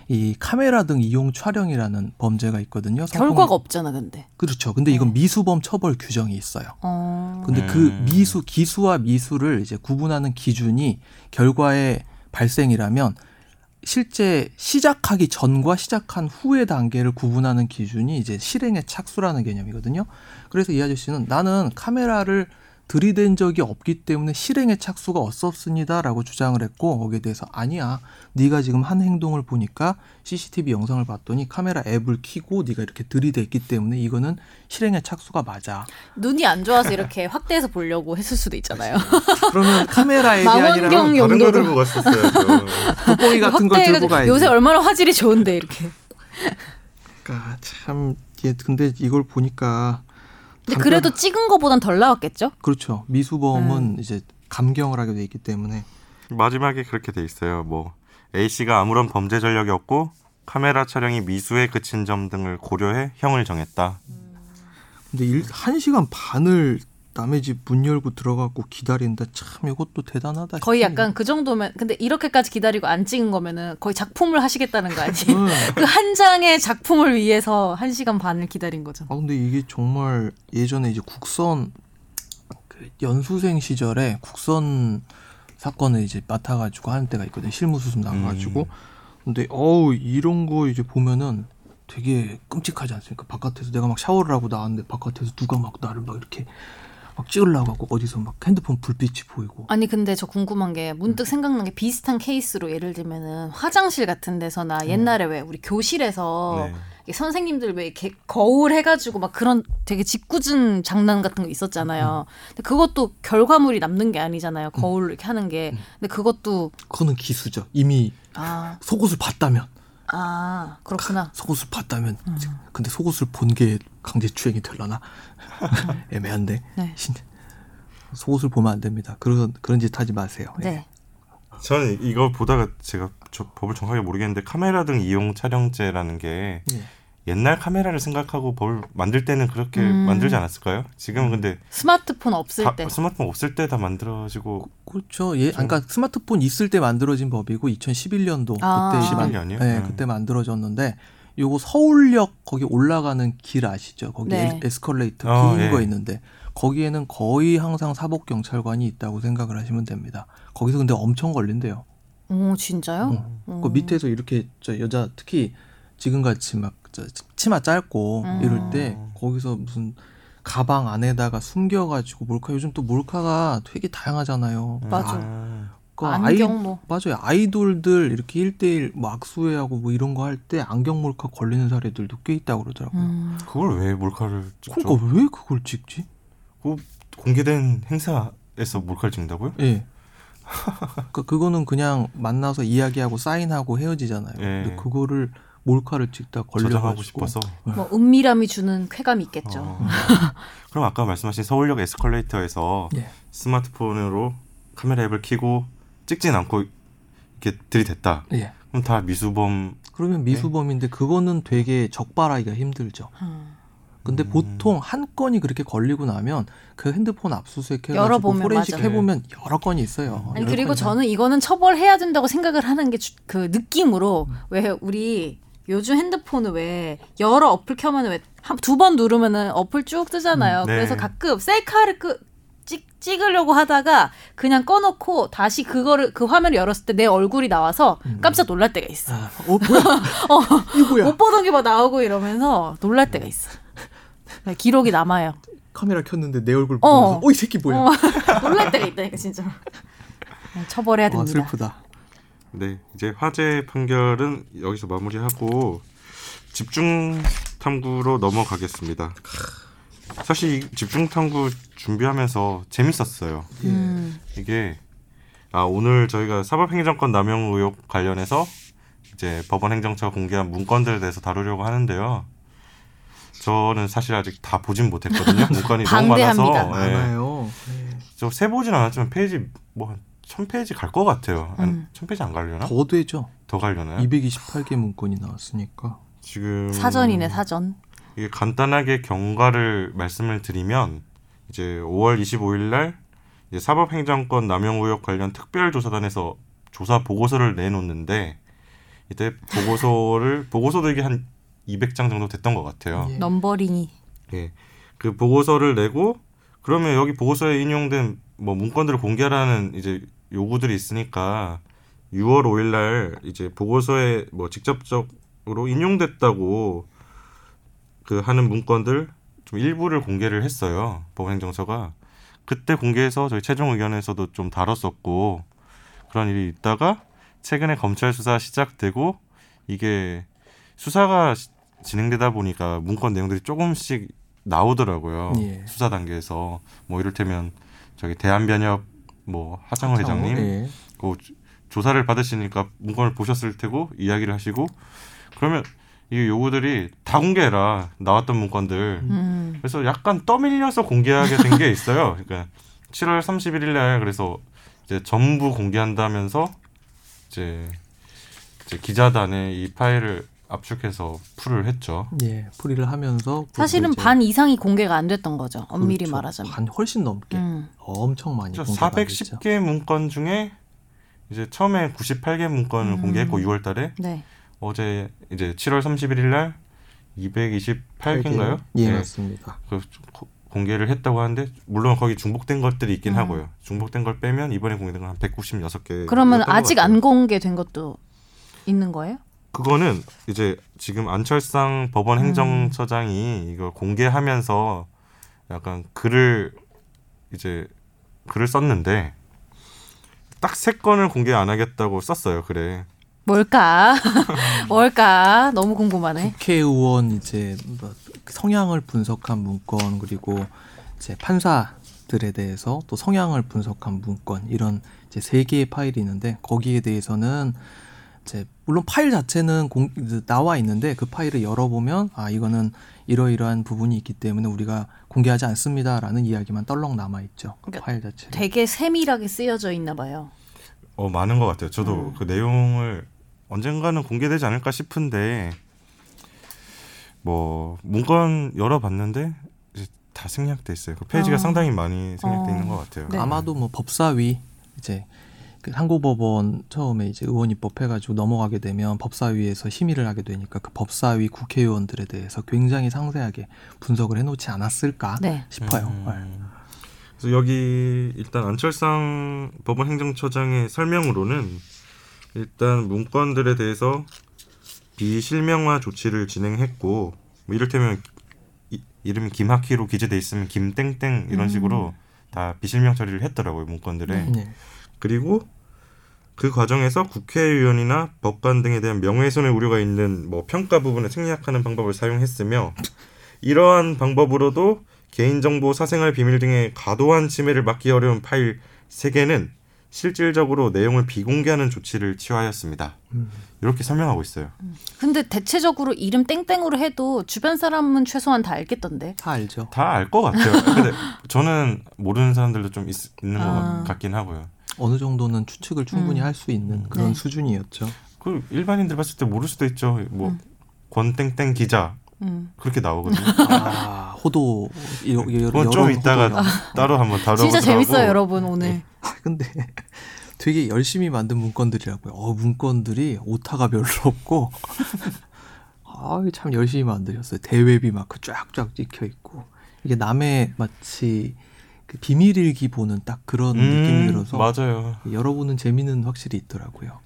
Speaker 2: 이 카메라 등 이용 촬영이라는 범죄가 있거든요.
Speaker 3: 결과가 없잖아, 근데.
Speaker 2: 그렇죠. 근데 이건
Speaker 3: 네.
Speaker 2: 미수범 처벌 규정이 있어요.
Speaker 3: 어.
Speaker 2: 근데
Speaker 1: 음.
Speaker 2: 그 미수 기수와 미수를 이제 구분하는 기준이 결과의 발생이라면 실제 시작하기 전과 시작한 후의 단계를 구분하는 기준이 이제 실행의 착수라는 개념이거든요. 그래서 이 아저씨는 나는 카메라를 들이댄 적이 없기 때문에 실행의 착수가 없었습니다라고 주장을 했고 거기에 대해서 아니야 네가 지금 한 행동을 보니까 CCTV 영상을 봤더니 카메라 앱을 켜고 네가 이렇게 들이댔기 때문에 이거는 실행의 착수가 맞아.
Speaker 3: 눈이 안 좋아서 이렇게 확대해서 보려고 했을 수도 있잖아요.
Speaker 2: 그러면 카메라 앱이
Speaker 3: 망원경
Speaker 2: 아니라
Speaker 3: 용-
Speaker 1: 다른 거. 들고 갔었어요.
Speaker 2: 돋보기 같은 걸 들고 가야지.
Speaker 3: 요새 얼마나 화질이 좋은데 이렇게.
Speaker 2: 그러니까 참 예, 근데 이걸 보니까
Speaker 3: 근데 그래도 찍은 거보단 덜 나왔겠죠?
Speaker 2: 그렇죠. 미수범은
Speaker 3: 음.
Speaker 2: 이제 감경을 하게 돼 있기 때문에
Speaker 1: 마지막에 그렇게 돼 있어요. 뭐 A 씨가 아무런 범죄 전력이 없고 카메라 촬영이 미수에 그친 점 등을 고려해 형을 정했다.
Speaker 2: 근데 일, 한 시간 반을 남의 집 문 열고 들어가고 기다린다. 참 이것도 대단하다.
Speaker 3: 거의
Speaker 2: 싶습니다.
Speaker 3: 약간 그 정도면 근데 이렇게까지 기다리고 안 찍은 거면은 거의 작품을 하시겠다는 거 아니에요?
Speaker 2: 응.
Speaker 3: 그한 장의 작품을 위해서 한 시간 반을 기다린 거잖아.
Speaker 2: 아 근데 이게 정말 예전에 이제 국선 그 연수생 시절에 국선 사건을 이제 맡아가지고 하는 때가 있거든요. 실무 수습 나가가지고.
Speaker 1: 음.
Speaker 2: 근데 어우 이런 거 이제 보면은 되게 끔찍하지 않습니까? 바깥에서 내가 막 샤워를 하고 나왔는데 바깥에서 누가 막 나를 막 이렇게 막 찍으려고 하고 어디서 막 핸드폰 불빛이 보이고.
Speaker 3: 아니 근데 저 궁금한 게 문득 생각난 게 비슷한 케이스로 예를 들면은 화장실 같은 데서나 옛날에 왜 우리 교실에서
Speaker 1: 네.
Speaker 3: 이 선생님들 왜 이렇게 거울 해가지고 막 그런 되게 짓궂은 장난 같은 거 있었잖아요. 근데 그것도 결과물이 남는 게 아니잖아요. 거울 이렇게 하는 게. 근데 그것도
Speaker 2: 그거는 기수죠. 이미
Speaker 3: 아,
Speaker 2: 속옷을 봤다면
Speaker 3: 아 그렇구나.
Speaker 2: 속옷을 봤다면 근데 속옷을 본 게 강제추행이 되려나 애매한데
Speaker 3: 네.
Speaker 2: 신- 속옷을 보면 안 됩니다. 그런 그런 짓 하지 마세요. 예.
Speaker 3: 네.
Speaker 1: 저는 이거 보다가 제가 저 법을 정확하게 모르겠는데 카메라 등 이용 촬영죄라는 게
Speaker 2: 예.
Speaker 1: 옛날 카메라를 생각하고 법을 만들 때는 그렇게
Speaker 3: 음.
Speaker 1: 만들지 않았을까요? 지금은 근데
Speaker 3: 스마트폰 없을
Speaker 1: 다-
Speaker 3: 때.
Speaker 1: 스마트폰 없을 때 다 만들어지고
Speaker 2: 그렇죠. 예, 그러니까 스마트폰 있을 때 만들어진 법이고 2011년도
Speaker 3: 아.
Speaker 2: 그때 만-
Speaker 1: 11년이요?
Speaker 2: 네,
Speaker 1: 음.
Speaker 2: 그때 만들어졌는데 요거 서울역 거기 올라가는 길 아시죠? 거기
Speaker 3: 네.
Speaker 2: 에- 에스컬레이터
Speaker 1: 어,
Speaker 2: 긴
Speaker 1: 예.
Speaker 2: 거 있는데 거기에는 거의 항상 사복 경찰관이 있다고 생각을 하시면 됩니다. 거기서 근데 엄청 걸린대요.
Speaker 3: 오 진짜요?
Speaker 2: 그
Speaker 3: 음.
Speaker 2: 밑에서 이렇게 저 여자 특히 지금 같이 막저 치마 짧고
Speaker 3: 음.
Speaker 2: 이럴 때 거기서 무슨 가방 안에다가 숨겨가지고 몰카 요즘 또 몰카가 되게 다양하잖아요.
Speaker 3: 맞아.
Speaker 1: 아,
Speaker 2: 그
Speaker 3: 안경
Speaker 2: 아이,
Speaker 3: 뭐.
Speaker 2: 맞아요. 아이돌들 이렇게 1대1 뭐 악수회하고 뭐 이런 거 할 때 안경 몰카 걸리는 사례들도 꽤 있다고 그러더라고요.
Speaker 3: 음.
Speaker 1: 그걸 왜 몰카를 찍죠?
Speaker 2: 그러니까 왜 그걸 찍지?
Speaker 1: 그 공개된 행사에서 몰카를 찍는다고요?
Speaker 2: 예. 그 그거는 그냥 만나서 이야기하고 사인하고 헤어지잖아요.
Speaker 1: 예.
Speaker 2: 근데 그거를 몰카를 찍다 걸려가지고
Speaker 1: 싶어서.
Speaker 3: 뭐 은밀함이 주는 쾌감이 있겠죠.
Speaker 1: 어. 그럼 아까 말씀하신 서울역 에스컬레이터에서
Speaker 2: 예.
Speaker 1: 스마트폰으로 카메라 앱을 켜고 찍진 않고 이렇게 들이댔다.
Speaker 2: 예.
Speaker 1: 그럼 다 미수범
Speaker 2: 그러면 미수범인데 그거는 되게 적발하기가 힘들죠.
Speaker 3: 음.
Speaker 2: 근데
Speaker 1: 음.
Speaker 2: 보통 한 건이 그렇게 걸리고 나면 그 핸드폰 압수수색 해가지고
Speaker 3: 열어보면
Speaker 2: 포렌식
Speaker 3: 맞아.
Speaker 2: 해보면 여러 건이 있어요.
Speaker 3: 아니
Speaker 2: 여러
Speaker 3: 그리고
Speaker 2: 건이
Speaker 3: 저는 이거는 처벌해야 된다고 생각을 하는 게 그 느낌으로
Speaker 2: 음.
Speaker 3: 왜 우리 요즘 핸드폰을 왜 여러 어플 켜면 왜 두 번 누르면은 어플 쭉 뜨잖아요.
Speaker 1: 음, 네.
Speaker 3: 그래서 가끔 셀카를 끄, 찍, 찍으려고 하다가 그냥 꺼놓고 다시 그거를 그 화면을 열었을 때 내 얼굴이 나와서 깜짝 놀랄 때가 있어.
Speaker 2: 아, 어 뭐야? 이거야?
Speaker 3: 못 보던 게 막 나오고 이러면서 놀랄 때가 있어. 네, 기록이 남아요.
Speaker 2: 카메라 켰는데 내 얼굴
Speaker 3: 어.
Speaker 2: 보면서 어이 새끼 뭐야?
Speaker 3: 어, 놀랄 때가 있다니까 진짜. 네, 처벌해야
Speaker 2: 아,
Speaker 3: 됩니다.
Speaker 2: 슬프다.
Speaker 1: 네, 이제 화재 판결은 여기서 마무리하고 집중 탐구로 넘어가겠습니다. 사실 이 집중 탐구 준비하면서 재밌었어요.
Speaker 3: 음.
Speaker 1: 이게 아 오늘 저희가 사법행정권 남용 의혹 관련해서 이제 법원 행정처가 공개한 문건들에 대해서 다루려고 하는데요. 저는 사실 아직 다 보진 못했거든요. 문건이 너무 많아서. 예.
Speaker 2: 네.
Speaker 1: 저 세 보진 않았지만 페이지 뭐 한 천 페이지 갈 것 같아요.
Speaker 3: 음.
Speaker 1: 한천 페이지 안 가려나?
Speaker 2: 더 되죠.
Speaker 1: 더 가려나요?
Speaker 2: 228개 문건이 나왔으니까.
Speaker 1: 지금
Speaker 3: 사전이네 사전.
Speaker 1: 이게 간단하게 경과를 말씀을 드리면 이제 5월 25일 날 이제 사법행정권 남용 의혹 관련 특별조사단에서 조사 보고서를 내놓는데 이때 보고서를 보고서도 이게 한 200장 정도 됐던 것 같아요.
Speaker 2: 예.
Speaker 3: 넘버링이.
Speaker 1: 예. 그 보고서를 내고 그러면 여기 보고서에 인용된 뭐 문건들을 공개하라는 이제 요구들이 있으니까 6월 5일 날 이제 보고서에 뭐 직접적으로 인용됐다고 그 하는 문건들 좀 일부를 공개를 했어요. 법원행정처가 그때 공개해서 저희 최종 의견에서도 좀 다뤘었고 그런 일이 있다가 최근에 검찰 수사 시작되고 이게 수사가 시- 진행되다 보니까 문건 내용들이 조금씩 나오더라고요.
Speaker 2: 예.
Speaker 1: 수사 단계에서 뭐 이를테면 저기 대한변협 뭐 하창호 회장님
Speaker 2: 예.
Speaker 1: 그 조- 조사를 받으시니까 문건을 보셨을 테고 이야기를 하시고 그러면 이 요구들이 다 공개해라 나왔던 문건들
Speaker 3: 음.
Speaker 1: 그래서 약간 떠밀려서 공개하게 된 게 있어요. 그러니까 7월 31일 날 그래서 이제 전부 공개한다면서 이제, 이제 기자단에 이 파일을 압축해서 풀을 했죠.
Speaker 2: 예, 풀이를 하면서
Speaker 3: 사실은
Speaker 2: 이제
Speaker 3: 반 이상이 공개가 안 됐던 거죠. 엄밀히
Speaker 2: 그렇죠.
Speaker 3: 말하자면.
Speaker 2: 반 훨씬 넘게
Speaker 3: 음.
Speaker 2: 엄청 많이 공개가 됐죠.
Speaker 1: 410개 문건 중에 이제 처음에 98개 문건을
Speaker 3: 음.
Speaker 1: 공개했고 6월달에
Speaker 3: 네.
Speaker 1: 어제 이제 7월 31일 날 228개인가요?
Speaker 2: 예, 맞습니다.
Speaker 1: 그 고- 공개를 했다고 하는데 물론 거기 중복된 것들이 있긴
Speaker 3: 음.
Speaker 1: 하고요. 중복된 걸 빼면 이번에 공개된 건 한 196개.
Speaker 3: 그러면 아직 안 공개된 것도 있는 거예요?
Speaker 1: 그거는 이제 지금 안철상 법원
Speaker 3: 음.
Speaker 1: 행정처장이 이걸 공개하면서 약간 글을 이제 글을 썼는데 딱 세 건을 공개 안 하겠다고 썼어요. 그래.
Speaker 3: 뭘까? 뭘까? 너무 궁금하네.
Speaker 2: 국회의원 이제 뭐 성향을 분석한 문건 그리고 이제 판사들에 대해서 또 성향을 분석한 문건 이런 이제 세 개의 파일이 있는데 거기에 대해서는 이제 물론 파일 자체는 공, 나와 있는데 그 파일을 열어보면 아 이거는 이러이러한 부분이 있기 때문에 우리가 공개하지 않습니다라는 이야기만 떨렁 남아 있죠. 그
Speaker 3: 그러니까
Speaker 2: 파일 자체.
Speaker 3: 되게 세밀하게 쓰여져 있나 봐요.
Speaker 1: 어 많은 것 같아요. 저도
Speaker 3: 음.
Speaker 1: 그 내용을 언젠가는 공개되지 않을까 싶은데 뭐 문건 열어봤는데 다 생략돼 있어요. 그 페이지가
Speaker 3: 어.
Speaker 1: 상당히 많이 생략돼
Speaker 3: 어.
Speaker 1: 있는 것 같아요.
Speaker 3: 네.
Speaker 2: 아마도 뭐 법사위 이제 그 한국법원 처음에 이제 의원 입법해가지고 넘어가게 되면 법사위에서 심의를 하게 되니까 그 법사위 국회의원들에 대해서 굉장히 상세하게 분석을 해놓지 않았을까
Speaker 3: 네.
Speaker 2: 싶어요. 네.
Speaker 1: 음. 그래서 여기 일단 안철상 법원 행정처장의 설명으로는 일단 문건들에 대해서 비실명화 조치를 진행했고 뭐 이를테면 이, 이름이 김학희로 기재돼 있으면 김땡땡 이런
Speaker 3: 음.
Speaker 1: 식으로 다 비실명 처리를 했더라고요 문건들에
Speaker 2: 네.
Speaker 1: 그리고 그 과정에서 국회의원이나 법관 등에 대한 명예훼손의 우려가 있는 뭐 평가 부분을 생략하는 방법을 사용했으며 이러한 방법으로도 개인정보 사생활 비밀 등의 과도한 침해를 막기 어려운 파일 3개는 실질적으로 내용을 비공개하는 조치를 취하였습니다.
Speaker 2: 음.
Speaker 1: 이렇게 설명하고 있어요.
Speaker 3: 근데 대체적으로 이름 땡땡으로 해도 주변 사람은 최소한 다 알겠던데.
Speaker 2: 다 알죠.
Speaker 1: 다 알 것 같아요. 근데 저는 모르는 사람들도 좀 있, 는
Speaker 3: 아.
Speaker 1: 것 같긴 하고요.
Speaker 2: 어느 정도는 추측을 충분히
Speaker 3: 음.
Speaker 2: 할수 있는 그런
Speaker 3: 네.
Speaker 2: 수준이었죠.
Speaker 1: 그 일반인들 봤을 때 모를 수도 있죠. 뭐
Speaker 3: 음.
Speaker 1: 권땡땡 기자
Speaker 3: 음.
Speaker 1: 그렇게 나오거든요.
Speaker 2: 아, 호도 이러, 이러,
Speaker 1: 그건 좀
Speaker 2: 여러
Speaker 1: 이따가. 따로 한번 다뤄보도록
Speaker 3: 진짜 재밌어요,
Speaker 1: 하고.
Speaker 3: 여러분 오늘.
Speaker 2: 근데 되게 열심히 만든 문건들이라고요. 어, 문건들이 오타가 별로 없고 아, 참 열심히 만드셨어요. 대외비 마크 쫙쫙 찍혀 있고 이게 남의 마치 그 비밀일기 보는 딱 그런 느낌이 들어서
Speaker 1: 음, 맞아요.
Speaker 2: 열어보는 재미는 확실히 있더라고요.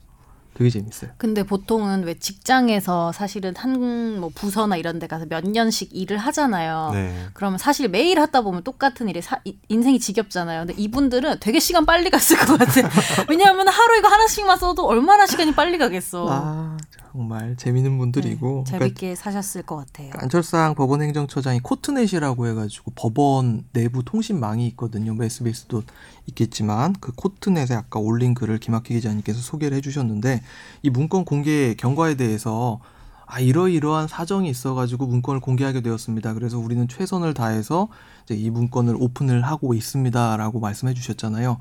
Speaker 2: 되게 재밌어요.
Speaker 3: 근데 보통은 왜 직장에서 사실은 한 뭐 부서나 이런 데 가서 몇 년씩 일을 하잖아요.
Speaker 1: 네.
Speaker 3: 그러면 사실 매일 하다 보면 똑같은 일에 사- 이- 인생이 지겹잖아요. 근데 이분들은 되게 시간 빨리 갔을 것 같아. 왜냐하면 하루 이거 하나씩만 써도 얼마나 시간이 빨리 가겠어.
Speaker 2: 아 정말 재밌는 분들이고
Speaker 3: 네,
Speaker 2: 그러니까
Speaker 3: 재밌게 사셨을 것 같아요.
Speaker 2: 안철상 법원행정처장이 코트넷이라고 해가지고 법원 내부 통신망이 있거든요. 뭐 SBS도 있겠지만 그 코트넷에 아까 올린 글을 김학희 기자님께서 소개를 해주셨는데 이 문건 공개 경과에 대해서 아 이러이러한 사정이 있어가지고 문건을 공개하게 되었습니다. 그래서 우리는 최선을 다해서 이제 이 문건을 오픈을 하고 있습니다라고 말씀해 주셨잖아요.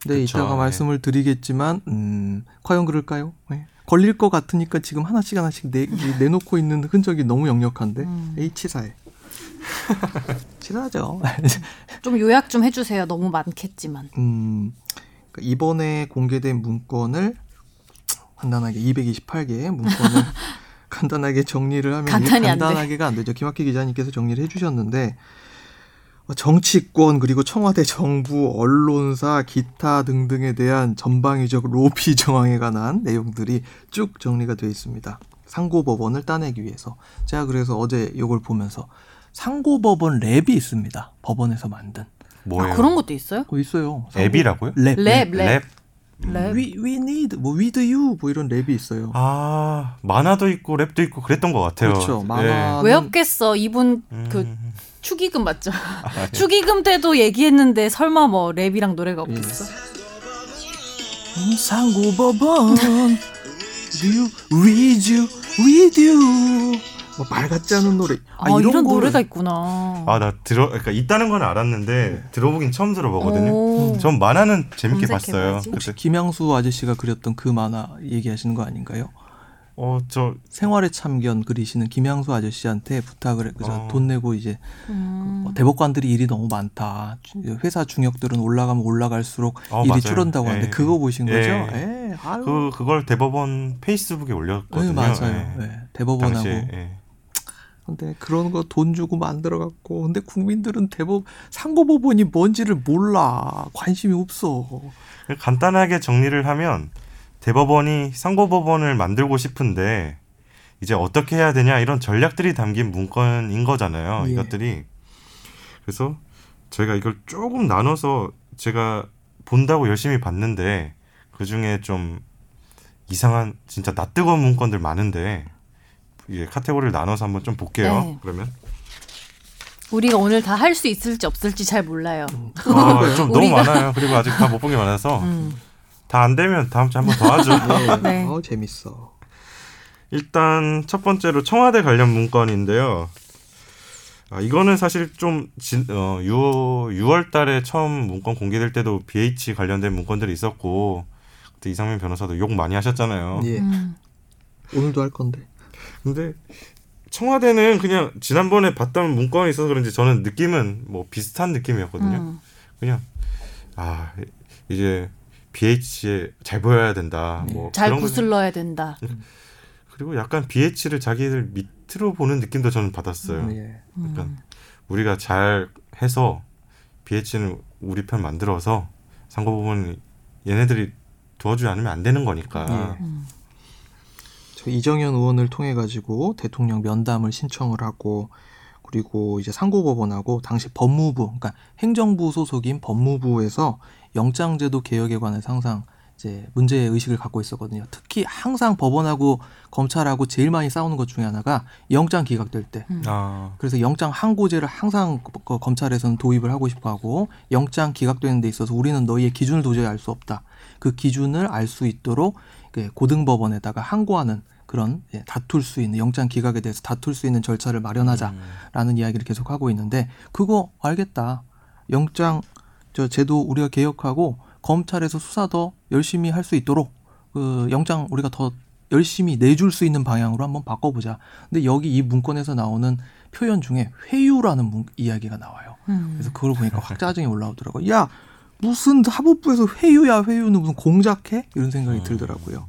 Speaker 2: 근데
Speaker 1: 그쵸,
Speaker 2: 이따가
Speaker 1: 네.
Speaker 2: 말씀을 드리겠지만 음, 과연 그럴까요? 네. 걸릴 것 같으니까 지금 하나씩 하나씩 내, 내놓고 있는 흔적이 너무 역력한데
Speaker 3: 음.
Speaker 2: H사에 치사하죠.
Speaker 3: 좀 요약 좀 해주세요. 너무 많겠지만.
Speaker 2: 음, 그러니까 이번에 공개된 문건을 간단하게 228개의 문건을 간단하게 정리를 하면
Speaker 3: 간단히 안 돼.
Speaker 2: 간단하게가 안 되죠. 김학기 기자님께서 정리를 해주셨는데 어, 정치권 그리고 청와대 정부 언론사 기타 등등에 대한 전방위적 로비 정황에 관한 내용들이 쭉 정리가 되어 있습니다. 상고법원을 따내기 위해서 제가 그래서 어제 이걸 보면서 상고법원 랩이 있습니다. 법원에서 만든
Speaker 1: 뭐예요?
Speaker 3: 아, 그런 것도 있어요?
Speaker 2: 그거 있어요.
Speaker 1: 앱이라고요?
Speaker 2: 랩.
Speaker 3: 랩, 랩.
Speaker 1: 랩?
Speaker 3: 랩?
Speaker 2: We, we need 뭐 with you 뭐 이런 랩이 있어요.
Speaker 1: 아 만화도 있고 랩도 있고 그랬던 것 같아요.
Speaker 2: 그렇죠. 만화
Speaker 1: 예.
Speaker 3: 왜 없겠어? 이분 그
Speaker 1: 음.
Speaker 3: 축의금 맞죠?
Speaker 1: 아, 예.
Speaker 3: 축의금 때도 얘기했는데 설마 뭐 랩이랑 노래가
Speaker 2: 예.
Speaker 3: 없겠어?
Speaker 2: 음, you with you with you 뭐말 같지 않은 노래
Speaker 3: 아, 이런,
Speaker 2: 거를-
Speaker 3: 노래가 있구나.
Speaker 1: 아 나 들어 그러니까 있다는 건 알았는데 들어보긴 처음 들어보거든요.
Speaker 3: 오.
Speaker 1: 전 만화는 재밌게
Speaker 3: 검색해봐야지.
Speaker 1: 봤어요.
Speaker 2: 혹시
Speaker 1: 그때
Speaker 2: 김양수 아저씨가 그렸던 그 만화 얘기하시는 거 아닌가요?
Speaker 1: 어, 저
Speaker 2: 생활의 참견 그리시는 김양수 아저씨한테 부탁을 해. 그죠?
Speaker 1: 어.
Speaker 2: 돈 내고 이제
Speaker 3: 음.
Speaker 2: 뭐 대법관들이 일이 너무 많다. 회사 중역들은 올라가면 올라갈수록
Speaker 1: 어,
Speaker 2: 일이
Speaker 1: 맞아요.
Speaker 2: 줄어든다고 하는데
Speaker 1: 예.
Speaker 2: 그거 보신
Speaker 1: 예.
Speaker 2: 거죠? 예. 아유.
Speaker 1: 그 그걸 대법원 페이스북에 올렸거든요.
Speaker 2: 네, 맞아요.
Speaker 1: 예.
Speaker 2: 예. 대법원하고
Speaker 1: 당시에 예.
Speaker 2: 근데 그런 거 돈 주고 만들어 갖고 근데 국민들은 대법 상고법원이 뭔지를 몰라 관심이 없어
Speaker 1: 간단하게 정리를 하면 대법원이 상고법원을 만들고 싶은데 이제 어떻게 해야 되냐 이런 전략들이 담긴 문건인 거잖아요.
Speaker 2: 예.
Speaker 1: 이것들이 그래서 저희가 이걸 조금 나눠서 제가 본다고 열심히 봤는데 그 중에 좀 이상한 진짜 낯뜨거운 문건들 많은데 이게 카테고리를 나눠서 한번 좀 볼게요.
Speaker 3: 네.
Speaker 1: 그러면
Speaker 3: 우리가 오늘 다 할 수 있을지 없을지 잘 몰라요.
Speaker 1: 아, 좀 너무 많아요. 그리고 아직 다 못 본 게 많아서
Speaker 3: 음.
Speaker 1: 다 안 되면 다음 주에 한번 더 하죠.
Speaker 3: 네.
Speaker 2: 어 재밌어
Speaker 1: 일단 첫 번째로 청와대 관련 문건인데요. 아, 이거는 사실 좀 진, 어, 6월, 6월 달에 처음 문건 공개될 때도 BH 관련된 문건들이 있었고 그때 이상민 변호사도 욕 많이 하셨잖아요.
Speaker 2: 예
Speaker 3: 음.
Speaker 2: 오늘도 할 건데
Speaker 1: 근데 청와대는 그냥 지난번에 봤던 문건이 있어서 그런지 저는 느낌은 뭐 비슷한 느낌이었거든요.
Speaker 3: 음.
Speaker 1: 그냥 아 이제 BH에 잘 보여야 된다.
Speaker 3: 뭐잘 구슬러야 된다.
Speaker 1: 그리고 약간 BH를 자기들 밑으로 보는 느낌도 저는 받았어요.
Speaker 2: 예.
Speaker 1: 약간 우리가 잘 해서 BH는 우리 편 만들어서 상고부문 얘네들이 도와주지 않으면 안 되는 거니까.
Speaker 2: 예.
Speaker 3: 음.
Speaker 2: 저 이정현 의원을 통해 가지고 대통령 면담을 신청을 하고 그리고 이제 상고법원하고 당시 법무부 그러니까 행정부 소속인 법무부에서 영장제도 개혁에 관해서 항상 이제 문제 의식을 갖고 있었거든요. 특히 항상 법원하고 검찰하고 제일 많이 싸우는 것 중에 하나가 영장 기각될 때.
Speaker 1: 아,
Speaker 2: 그래서 영장 항고제를 항상 거- 거- 검찰에서는 도입을 하고 싶어하고 영장 기각되는 데 있어서 우리는 너희의 기준을 도저히 알 수 없다. 그 기준을 알 수 있도록 그 고등법원에다가 항고하는 그런 예, 다툴 수 있는 영장 기각에 대해서 다툴 수 있는 절차를 마련하자라는 이야기를 계속 하고 있는데 그거 알겠다. 영장 저 제도 우리가 개혁하고 검찰에서 수사 더 열심히 할 수 있도록 그 영장 우리가 더 열심히 내줄 수 있는 방향으로 한번 바꿔보자. 근데 여기 이 문건에서 나오는 표현 중에 회유라는 문- 이야기가 나와요.
Speaker 3: 음.
Speaker 2: 그래서 그걸 보니까 확 짜증이 올라오더라고요. 야 무슨 사법부에서 회유야 회유는 무슨 공작해? 이런 생각이
Speaker 1: 음.
Speaker 2: 들더라고요.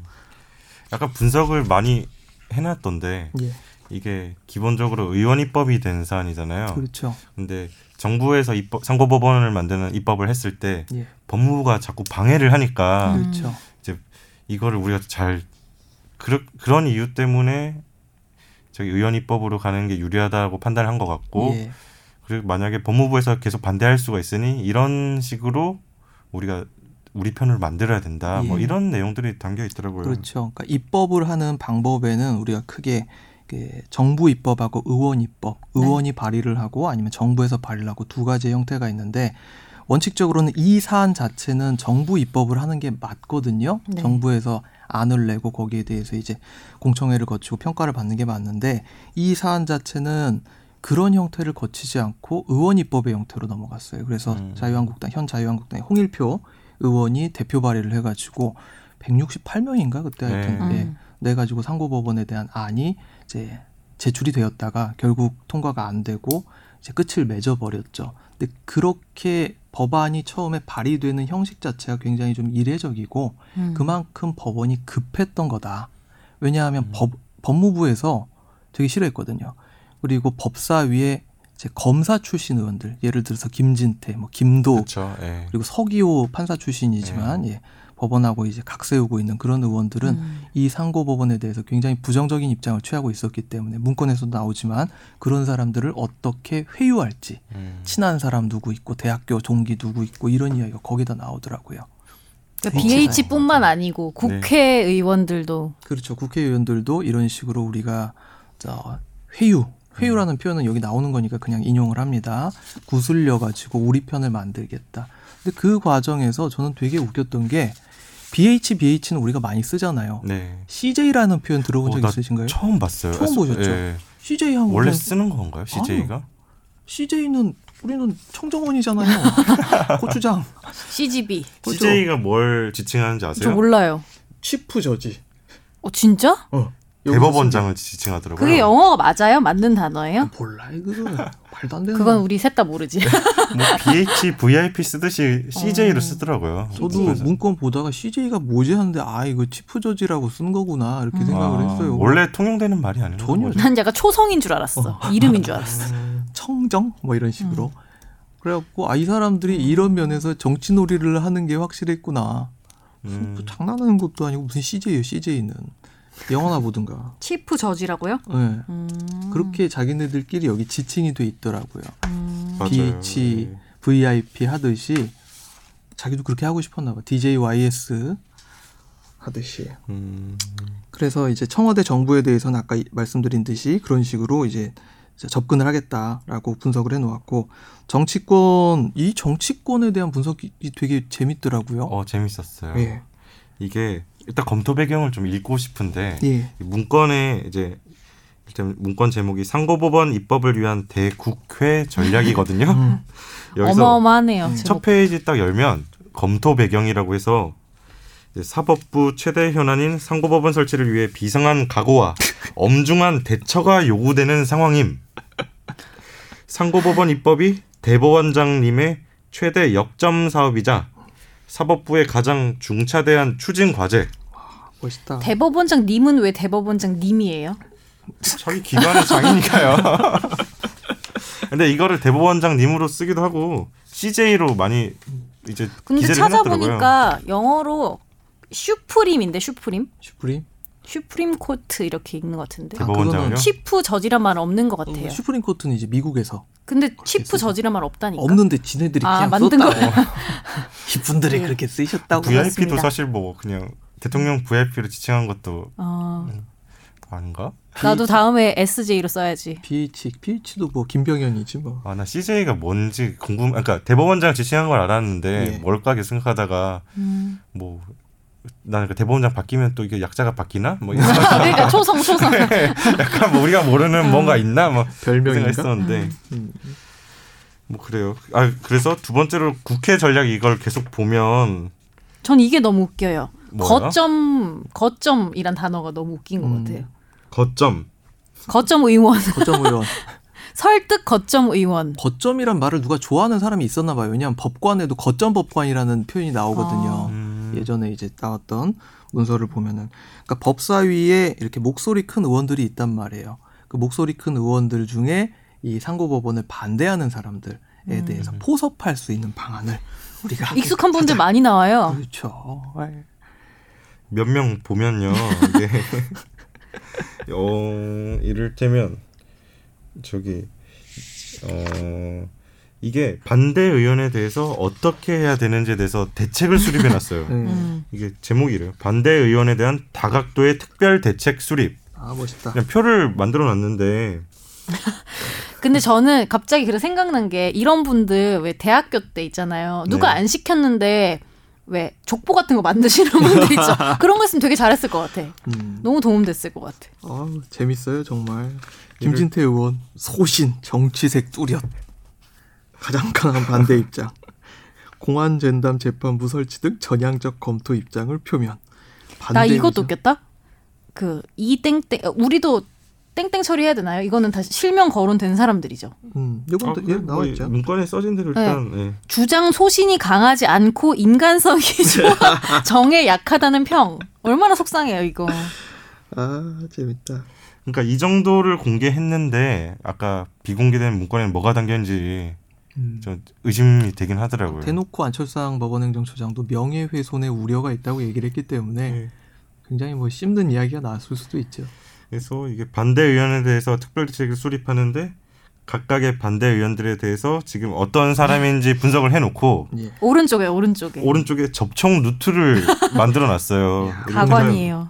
Speaker 1: 약간 분석을 많이 해놨던데
Speaker 2: 예,
Speaker 1: 이게 기본적으로 의원 입법이 된 사안이잖아요.
Speaker 2: 그렇죠.
Speaker 1: 근데 정부에서 입법, 상고법원을 만드는 입법을 했을 때
Speaker 2: 예,
Speaker 1: 법무부가 자꾸 방해를 하니까
Speaker 3: 음.
Speaker 2: 그렇죠.
Speaker 1: 이거를 우리가 잘 그러, 그런 이유 때문에 저기 의원 입법으로 가는 게 유리하다고 판단을 한 것 같고
Speaker 2: 예,
Speaker 1: 그리고 만약에 법무부에서 계속 반대할 수가 있으니 이런 식으로 우리가 우리 편을 만들어야 된다. 뭐
Speaker 2: 예.
Speaker 1: 이런 내용들이 담겨 있더라고요.
Speaker 2: 그렇죠. 그러니까 입법을 하는 방법에는 우리가 크게 그 정부 입법하고 의원 입법, 의원이 발의를 하고 아니면 정부에서 발의를 하고 두 가지의 형태가 있는데 원칙적으로는 이 사안 자체는 정부 입법을 하는 게 맞거든요.
Speaker 3: 네.
Speaker 2: 정부에서 안을 내고 거기에 대해서 이제 공청회를 거치고 평가를 받는 게 맞는데 이 사안 자체는 그런 형태를 거치지 않고 의원 입법의 형태로 넘어갔어요. 그래서
Speaker 1: 음.
Speaker 2: 자유한국당 현 자유한국당의 홍일표 의원이 대표 발의를 해가지고 168명인가 그때 하여튼
Speaker 1: 네.
Speaker 2: 예,
Speaker 3: 음.
Speaker 2: 내 가지고 상고법원에 대한 안이 이제 제출이 되었다가 결국 통과가 안 되고 이제 끝을 맺어 버렸죠. 근데 그렇게 법안이 처음에 발의되는 형식 자체가 굉장히 좀 이례적이고
Speaker 3: 음.
Speaker 2: 그만큼 법원이 급했던 거다. 왜냐하면
Speaker 1: 음.
Speaker 2: 법 법무부에서 되게 싫어했거든요. 그리고 법사위에 이제 검사 출신 의원들, 예를 들어서 김진태, 뭐 김도
Speaker 1: 그렇죠. 예.
Speaker 2: 그리고 서기호 판사 출신이지만 예, 법원하고 이제 각 세우고 있는 그런 의원들은
Speaker 3: 음.
Speaker 2: 이 상고 법원에 대해서 굉장히 부정적인 입장을 취하고 있었기 때문에 문건에서도 나오지만 그런 사람들을 어떻게 회유할지
Speaker 1: 음.
Speaker 2: 친한 사람 누구 있고 대학교 동기 누구 있고 이런 이야기가 거기다 나오더라고요.
Speaker 3: 그러니까 BH뿐만 아니고 국회의원들도
Speaker 2: 그렇죠. 국회의원들도 이런 식으로 우리가 저 회유 회유라는 표현은 여기 나오는 거니까 그냥 인용을 합니다. 구슬려 가지고 우리 편을 만들겠다. 근데 그 과정에서 저는 되게 웃겼던 게 BH BH는 우리가 많이 쓰잖아요.
Speaker 1: 네.
Speaker 2: CJ라는 표현 들어본
Speaker 1: 어, 적나
Speaker 2: 있으신가요?
Speaker 1: 처음 봤어요.
Speaker 2: 처음
Speaker 1: 아,
Speaker 2: 보셨죠?
Speaker 1: 예.
Speaker 2: CJ 하면
Speaker 1: 원래 쓰는 건가요? CJ가?
Speaker 2: CJ는 우리는 청정원이잖아요. 고추장.
Speaker 3: CGB
Speaker 2: 그렇죠.
Speaker 1: CJ가 뭘 지칭하는지 아세요?
Speaker 3: 저 몰라요.
Speaker 2: 치프 저지.
Speaker 3: 어 진짜?
Speaker 2: 어.
Speaker 1: 대법원장을 지칭하더라고요.
Speaker 3: 그게 영어가 맞아요? 맞는 단어예요?
Speaker 2: 몰라 이거 말도 안 되는.
Speaker 3: 그건 우리 셋 다 모르지.
Speaker 1: 뭐 BH, VIP 쓰듯이 CJ로 쓰더라고요.
Speaker 2: 저도
Speaker 1: 그래서
Speaker 2: 문건 보다가 CJ가 뭐지 하는데 아 이거 치프 저지라고 쓴 거구나 이렇게
Speaker 3: 음.
Speaker 2: 생각을
Speaker 1: 아,
Speaker 2: 했어요.
Speaker 1: 원래 통용되는 말이 아니에요.
Speaker 2: 전혀
Speaker 3: 난 약간 초성인 줄 알았어. 이름인 줄 알았어.
Speaker 2: 청정 뭐 이런 식으로.
Speaker 3: 음.
Speaker 2: 그래갖고 아 이 사람들이 이런 면에서 정치놀이를 하는 게 확실했구나.
Speaker 1: 음.
Speaker 2: 뭐 장난하는 것도 아니고 무슨 CJ예요 CJ는 영화나 보든가.
Speaker 3: 치프 저지라고요?
Speaker 2: 네.
Speaker 3: 음.
Speaker 2: 그렇게 자기네들끼리 여기 지칭이 돼 있더라고요.
Speaker 3: 음.
Speaker 1: 맞아요.
Speaker 2: BH,
Speaker 1: 네.
Speaker 2: VIP 하듯이 자기도 그렇게 하고 싶었나 봐. DJYS 하듯이.
Speaker 1: 음.
Speaker 2: 그래서 이제 청와대 정부에 대해서는 아까 이- 말씀드린 듯이 그런 식으로 이제 접근을 하겠다라고 분석을 해놓았고 정치권 이 정치권에 대한 분석이 되게 재밌더라고요.
Speaker 1: 어 재밌었어요.
Speaker 2: 예,
Speaker 1: 이게 일단 검토 배경을 좀 읽고 싶은데
Speaker 2: 예,
Speaker 1: 이 문건에 이제 일단 문건 제목이 상고법원 입법을 위한 대국회 전략이거든요.
Speaker 2: 음,
Speaker 1: 여기서
Speaker 3: 어마어마하네요.
Speaker 2: 음.
Speaker 1: 첫 페이지 딱 열면 검토 배경이라고 해서 이제 사법부 최대 현안인 상고법원 설치를 위해 비상한 각오와 엄중한 대처가 요구되는 상황임. 상고법원 입법이 대법원장님의 최대 역점 사업이자 사법부의 가장 중차대한 추진 과제.
Speaker 2: 멋있다.
Speaker 3: 대법원장 님은 왜 대법원장 님이에요?
Speaker 1: 자기 기관의 장이니까요. 근데 이거를 대법원장님으로 쓰기도 하고 CJ로 많이 이제
Speaker 3: 근데
Speaker 1: 해놨더라고요.
Speaker 3: 찾아보니까 영어로 supreme인데 supreme? supreme? Supreme Court 이렇게 읽는 것 같은데.
Speaker 2: 아? 그거는
Speaker 3: chief judge란 말은 없는 것 같아요.
Speaker 2: 어, supreme 코트는 이제 미국에서
Speaker 3: 근데 치프. 저지란 말 없다니까.
Speaker 2: 없는데 지네들이
Speaker 3: 아,
Speaker 2: 그냥
Speaker 3: 만든
Speaker 2: 썼다고.
Speaker 3: 거예요.
Speaker 2: 이분들이 그렇게 쓰셨다고.
Speaker 1: VIP도
Speaker 3: 그렇습니다.
Speaker 1: 사실 뭐 그냥 대통령 VIP로 지칭한 것도
Speaker 3: 어,
Speaker 1: 아닌가?
Speaker 3: 나도 다음에 SJ로 써야지.
Speaker 2: BH, BH도 뭐 김병현이지 뭐.
Speaker 1: 아 나 CJ가 뭔지 궁금. 그러니까 대법원장 지칭한 걸 알았는데
Speaker 2: 예.
Speaker 1: 뭘까 계속 생각하다가
Speaker 3: 음.
Speaker 1: 뭐 나는 그 대법원장 바뀌면 또 이게 약자가 바뀌나? 뭐 이런
Speaker 3: 그러니까 초성 초성.
Speaker 1: 약간 뭐 우리가 모르는 뭔가 있나? 뭐
Speaker 2: 별명인가?
Speaker 1: 생각했었는데
Speaker 2: 음.
Speaker 1: 뭐 그래요. 아 그래서 두 번째로 국회 전략 이걸 계속 보면
Speaker 3: 전 이게 너무 웃겨요.
Speaker 1: 뭐요?
Speaker 3: 거점 거점이란 단어가 너무 웃긴 것
Speaker 2: 음.
Speaker 3: 같아요.
Speaker 1: 거점
Speaker 3: 거점 의원,
Speaker 2: 거점 의원.
Speaker 3: 설득 거점 의원.
Speaker 2: 거점이란 말을 누가 좋아하는 사람이 있었나 봐요. 왜냐하면 법관에도 거점 법관이라는 표현이 나오거든요.
Speaker 3: 아.
Speaker 1: 음,
Speaker 2: 예전에 이제 나왔던 문서를 보면은 그러니까 법사위에 이렇게 목소리 큰 의원들이 있단 말이에요. 그 목소리 큰 의원들 중에 이 상고법원을 반대하는 사람들에
Speaker 3: 음.
Speaker 2: 대해서 포섭할 수 있는 방안을 우리가
Speaker 3: 익숙한 분들 많이 나와요.
Speaker 2: 그렇죠. 아이,
Speaker 1: 몇명 보면요. 이게 어 이를테면 저기 어 이게 반대 의원에 대해서 어떻게 해야 되는지에 대해서 대책을 수립해 놨어요.
Speaker 2: 네.
Speaker 3: 음.
Speaker 1: 이게 제목이 래요 반대 의원에 대한 다각도의 특별 대책 수립.
Speaker 2: 아 멋있다.
Speaker 1: 그냥 표를 만들어 놨는데
Speaker 3: 근데 저는 갑자기 그래 생각난 게 이런 분들 왜 대학교 때 있잖아요. 누가
Speaker 1: 네.
Speaker 3: 안 시켰는데 왜 족보 같은 거 만드시는 분들 있죠. 그런 거 했으면 되게 잘했을 것 같아.
Speaker 2: 음.
Speaker 3: 너무 도움됐을 것 같아.
Speaker 2: 아 재밌어요 정말. 김진태 의원 소신 정치색 뚜렷 가장 강한 반대 입장. 공안 젠담 재판부 설치 등 전향적 검토 입장을 표면.
Speaker 3: 나 이것도
Speaker 2: 의견.
Speaker 3: 웃겼다. 그 이 땡땡 우리도 땡땡 처리해야 되나요? 이거는 다시 실명 거론된 사람들이죠.
Speaker 2: 음, 이건 또
Speaker 1: 아,
Speaker 2: 예,
Speaker 1: 뭐
Speaker 2: 나왔죠.
Speaker 1: 문건에 써진 대로 일단 예.
Speaker 3: 주장 소신이 강하지 않고 인간성이 좋아 정에 약하다는 평. 얼마나 속상해요 이거.
Speaker 2: 아 재밌다.
Speaker 1: 그러니까 이 정도를 공개했는데 아까 비공개된 문건에는 뭐가 담겼는지
Speaker 2: 음.
Speaker 1: 좀 의심이 되긴 하더라고요.
Speaker 2: 대놓고 안철상 법원행정처장도 명예훼손의 우려가 있다고 얘기를 했기 때문에
Speaker 1: 예.
Speaker 2: 굉장히 뭐 씹는 이야기가 나왔을 수도 있죠.
Speaker 1: 그래서 이게 반대 의원에 대해서 특별 대책을 수립하는데 각각의 반대 의원들에 대해서 지금 어떤 사람인지 분석을 해놓고
Speaker 2: 예.
Speaker 3: 오른쪽에 오른쪽에.
Speaker 1: 오른쪽에 접촉 루트를 만들어 놨어요.
Speaker 3: 가관이에요.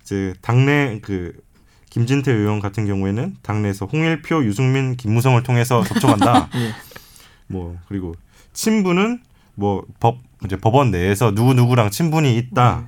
Speaker 1: 이제 당내 그 김진태 의원 같은 경우에는 당내에서 홍일표, 유승민, 김무성을 통해서 접촉한다.
Speaker 2: 예.
Speaker 1: 뭐 그리고 친분은 뭐 법 이제 법원 내에서 누구 누구랑 친분이 있다.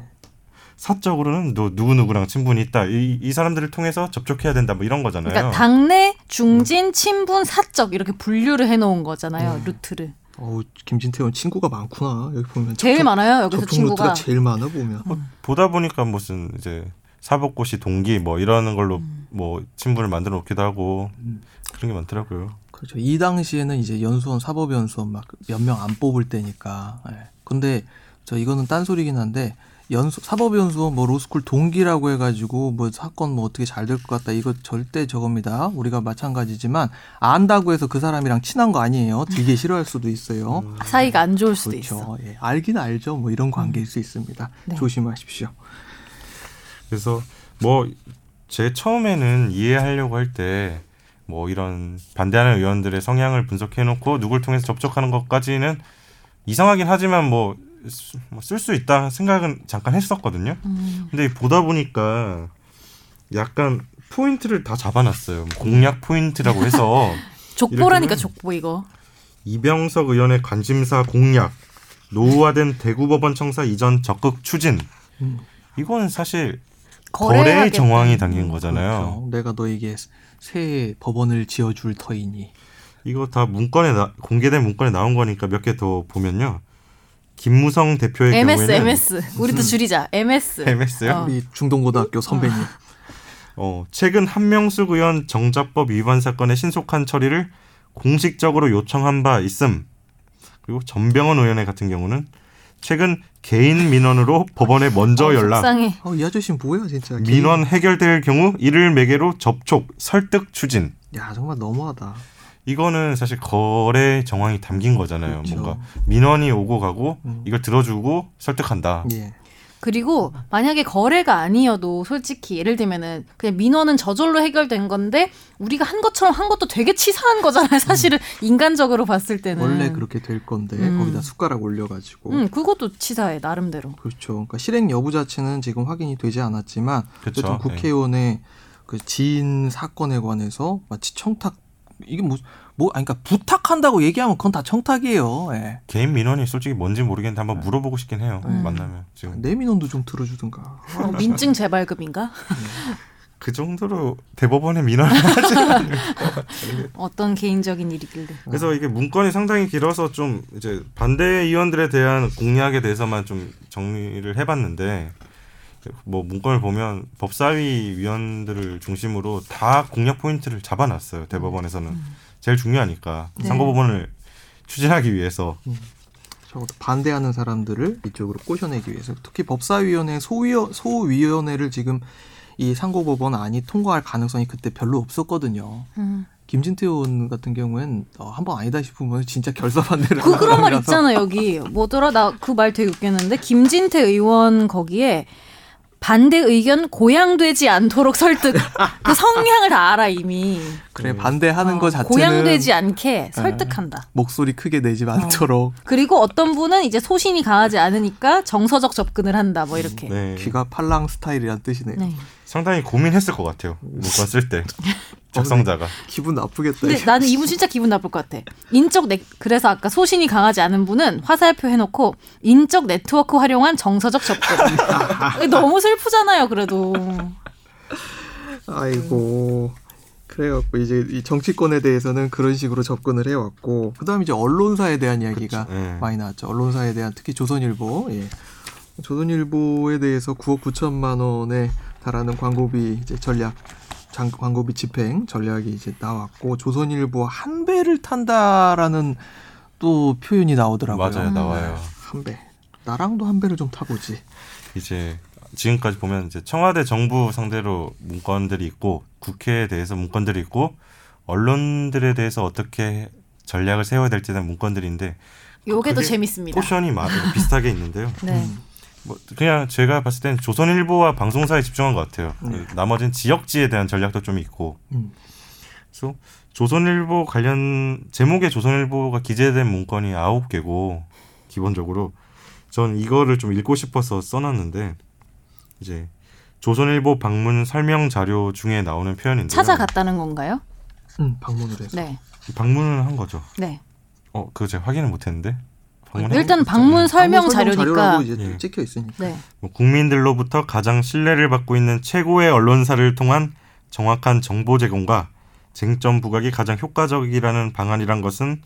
Speaker 1: 사적으로는 너 누구 누구랑 친분이 있다. 이, 이 사람들을 통해서 접촉해야 된다. 뭐 이런 거잖아요.
Speaker 3: 그러니까 당내 중진 친분 사적 이렇게 분류를 해 놓은 거잖아요 루트를.
Speaker 2: 어우 김진태 의원 친구가 많구나. 여기 보면
Speaker 3: 제일
Speaker 2: 접촉-
Speaker 3: 많아요 여기서
Speaker 2: 접촉
Speaker 3: 친구가.
Speaker 2: 루트가 제일 많아 보면.
Speaker 1: 보다 보니까 무슨 이제 사법고시 동기 뭐 이러는 걸로
Speaker 3: 음.
Speaker 1: 뭐 친분을 만들어 놓기도 하고
Speaker 2: 음.
Speaker 1: 그런 게 많더라고요.
Speaker 2: 그렇죠. 이 당시에는 이제 연수원, 사법연수원 막 몇 명 안 뽑을 때니까. 예. 근데 저 이거는 딴 소리긴 한데 연수 사법연수원 뭐 로스쿨 동기라고 해가지고 뭐 사건 뭐 어떻게 잘 될 것 같다 이거 절대 저겁니다. 우리가 마찬가지지만 안다고 해서 그 사람이랑 친한 거 아니에요. 되게 싫어할 수도 있어요.
Speaker 1: 음.
Speaker 3: 사이가 안 좋을 수도 있어.
Speaker 2: 그렇죠. 예. 알긴 알죠. 뭐 이런 관계일 수 있습니다.
Speaker 3: 네.
Speaker 2: 조심하십시오.
Speaker 1: 그래서 뭐 제 처음에는 이해하려고 할 때 뭐 이런 반대하는 의원들의 성향을 분석해 놓고 누굴 통해서 접촉하는 것까지는 이상하긴 하지만 뭐 쓸 수 있다 생각은 잠깐 했었거든요.
Speaker 3: 음.
Speaker 1: 근데 보다 보니까 약간 포인트를 다 잡아놨어요. 뭐 공약 포인트라고 해서
Speaker 3: 족보라니까 족보 이거.
Speaker 1: 이병석 의원의 관심사 공약, 노후화된 대구법원 청사 이전 적극 추진.
Speaker 2: 음.
Speaker 1: 이건 사실 거래의. 정황이 담긴 거잖아요.
Speaker 2: 그렇죠. 내가 너에게 새 법원을 지어줄 터이니.
Speaker 1: 이거 다 문건에 나, 공개된 문건에 나온 거니까 몇 개 더 보면요. 김무성 대표의
Speaker 3: MS
Speaker 1: 경우에는
Speaker 3: MS. 우리도 줄이자. MS.
Speaker 1: MS요?
Speaker 3: 어.
Speaker 2: 우리 중동고등학교 선배님.
Speaker 1: 어, 최근 한명숙 의원 정자법 위반 사건의 신속한 처리를 공식적으로 요청한 바 있음. 그리고 전병헌 의원의 같은 경우는 최근 개인 민원으로 법원에 먼저
Speaker 3: 어,
Speaker 1: 연락.
Speaker 3: 속상해.
Speaker 2: 어, 이 아저씨 뭐야 진짜.
Speaker 1: 민원 해결될 경우 이를 매개로 접촉, 설득 추진.
Speaker 2: 야 정말 너무하다.
Speaker 1: 이거는 사실 거래 정황이 담긴 거잖아요.
Speaker 2: 그렇죠.
Speaker 1: 뭔가 민원이 오고 가고
Speaker 2: 음.
Speaker 1: 이걸 들어주고 설득한다.
Speaker 2: 예.
Speaker 3: 그리고 만약에 거래가 아니어도 솔직히 예를 들면은 그냥 민원은 저절로 해결된 건데 우리가 한 것처럼 한 것도 되게 치사한 거잖아요. 사실은 인간적으로 봤을 때는
Speaker 2: 원래 그렇게 될 건데
Speaker 3: 음.
Speaker 2: 거기다 숟가락 올려가지고.
Speaker 3: 음, 그것도 치사해 나름대로.
Speaker 2: 그렇죠. 그러니까 실행 여부 자체는 지금 확인이 되지 않았지만
Speaker 1: 그렇죠.
Speaker 2: 어쨌든 국회의원의 그 지인 사건에 관해서 마치 청탁 이게 뭐뭐 아니 그러니까 부탁한다고 얘기하면 그건 다 청탁이에요. 예.
Speaker 1: 개인 민원이 솔직히 뭔지 모르겠는데 한번 물어보고 싶긴 해요.
Speaker 3: 음.
Speaker 1: 만나면 지금
Speaker 2: 내 민원도 좀 들어주든가.
Speaker 3: 어, 민증 재발급인가?
Speaker 1: 그 정도로 대법원에 민원을 하지 않을
Speaker 3: 어떤 개인적인 일이길래.
Speaker 1: 그래서 이게 문건이 상당히 길어서 좀 이제 반대 의원들에 대한 공약에 대해서만 좀 정리를 해봤는데 뭐 문건을 보면 법사위 위원들을 중심으로 다 공약 포인트를 잡아놨어요 대법원에서는. 제일 중요하니까.
Speaker 3: 네.
Speaker 1: 상고법원을 추진하기 위해서.
Speaker 2: 적어도 반대하는 사람들을 이쪽으로 꼬셔내기 위해서 특히 법사위원회 소위원 소위원회를 지금 이 상고법원 안이 통과할 가능성이 그때 별로 없었거든요.
Speaker 3: 음.
Speaker 2: 김진태 의원 같은 경우엔 어, 한번 아니다 싶으면 진짜 결사반대를
Speaker 3: 그 그런 말 있잖아 여기. 뭐더라? 나 그 말 되게 웃겼는데. 김진태 의원 거기에 반대 의견 고양되지 않도록 설득. 그 성향을 다 알아 이미.
Speaker 2: 그래 반대하는
Speaker 3: 어,
Speaker 2: 거 자체는
Speaker 3: 고양되지 않게 설득한다.
Speaker 2: 목소리 크게 내지 않도록.
Speaker 3: 그리고 어떤 분은 이제 소신이 강하지 않으니까 정서적 접근을 한다 뭐 이렇게.
Speaker 1: 네.
Speaker 2: 귀가 팔랑 스타일이란 뜻이네요.
Speaker 3: 네.
Speaker 1: 상당히 고민했을 것 같아요. 쓸때 작성자가
Speaker 2: 기분 나쁘겠다.
Speaker 3: 근데
Speaker 2: 이게.
Speaker 3: 나는 이분 진짜 기분 나쁠 것 같아. 인적 네, 그래서 아까 소신이 강하지 않은 분은 화살표 해놓고 인적 네트워크 활용한 정서적 접근. 너무 슬프잖아요. 그래도
Speaker 2: 아이고. 그래갖고 이제 이 정치권에 대해서는 그런 식으로 접근을 해왔고 그다음 이제 언론사에 대한 이야기가
Speaker 1: 그쵸, 예.
Speaker 2: 많이 나왔죠. 언론사에 대한 특히 조선일보, 예. 조선일보에 대해서 9억 9천만 원에 달하는 광고비 이제 전략, 장, 광고비 집행 전략이 이제 나왔고 조선일보 한 배를 탄다라는 또 표현이 나오더라고요.
Speaker 1: 맞아요 나와요
Speaker 2: 한 배. 나랑도 한 배를 좀 타보지.
Speaker 1: 이제 지금까지 보면 이제 청와대 정부 상대로 문건들이 있고 국회에 대해서 문건들이 있고 언론들에 대해서 어떻게 전략을 세워야 될지에 대한 문건들인데
Speaker 3: 요게 더 재밌습니다.
Speaker 1: 포션이 막 비슷하게 있는데요.
Speaker 3: 네.
Speaker 1: 뭐 그냥 제가 봤을 때는 조선일보와 방송사에 집중한 것 같아요.
Speaker 2: 네.
Speaker 1: 나머지는 지역지에 대한 전략도 좀 있고
Speaker 2: 음.
Speaker 1: 그래서 조선일보 관련 제목에 조선일보가 기재된 문건이 아홉 개고 기본적으로 전 이거를 좀 읽고 싶어서 써놨는데 이제 조선일보 방문 설명 자료 중에 나오는 표현인데요.
Speaker 3: 찾아갔다는 건가요?
Speaker 2: 음, 방문을 해서.
Speaker 3: 네.
Speaker 1: 방문을 한 거죠.
Speaker 3: 네.
Speaker 1: 어, 그거 제가 확인을 못했는데. 방문한
Speaker 3: 일단
Speaker 1: 거
Speaker 3: 방문
Speaker 1: 있잖아요.
Speaker 3: 설명
Speaker 2: 방문 설명
Speaker 3: 자료니까.
Speaker 2: 이제
Speaker 1: 예.
Speaker 2: 찍혀 있으니까.
Speaker 3: 네.
Speaker 1: 뭐 국민들로부터 가장 신뢰를 받고 있는 최고의 언론사를 통한 정확한 정보 제공과 쟁점 부각이 가장 효과적이라는 방안이란 것은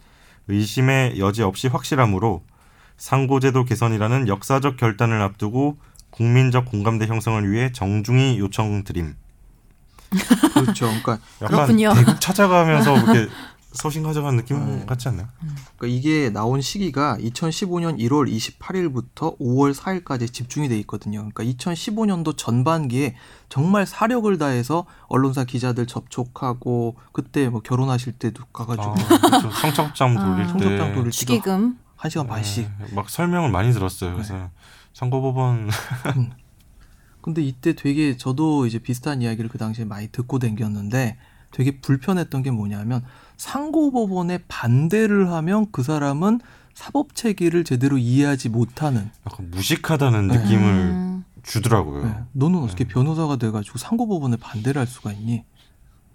Speaker 1: 의심의 여지 없이 확실하므로 상고제도 개선이라는 역사적 결단을 앞두고 국민적 공감대 형성을 위해 정중히 요청드림.
Speaker 2: 그렇죠. 그러니까,
Speaker 1: 약간
Speaker 3: 그렇군요.
Speaker 1: 대국 찾아가면서 이렇게 소신 가져가는 느낌
Speaker 2: 네.
Speaker 1: 같지 않나요?
Speaker 2: 그러니까 이게 나온 시기가 2015년 1월 28일부터 5월 4일까지 집중이 돼 있거든요. 그러니까 2015년도 전반기에 정말 사력을 다해서 언론사 기자들 접촉하고 그때 뭐 결혼하실 때도 가가지고
Speaker 1: 아, 그렇죠. 성적장
Speaker 3: 아.
Speaker 1: 돌릴 때
Speaker 2: 성적장 돌릴
Speaker 3: 축의금.
Speaker 2: 한 시간 반씩.
Speaker 1: 네, 막 설명을 많이 들었어요. 그래서 선거법원
Speaker 2: 근데 이때 되게 저도 이제 비슷한 이야기를 그 당시에 많이 듣고 댕겼는데 되게 불편했던 게 뭐냐면 상고법원에 반대를 하면 그 사람은 사법 체계를 제대로 이해하지 못하는.
Speaker 1: 약간 무식하다는
Speaker 2: 네.
Speaker 1: 느낌을
Speaker 3: 음.
Speaker 1: 주더라고요.
Speaker 2: 네. 너는 어떻게 변호사가 돼가지고 상고법원에 반대를 할 수가 있니?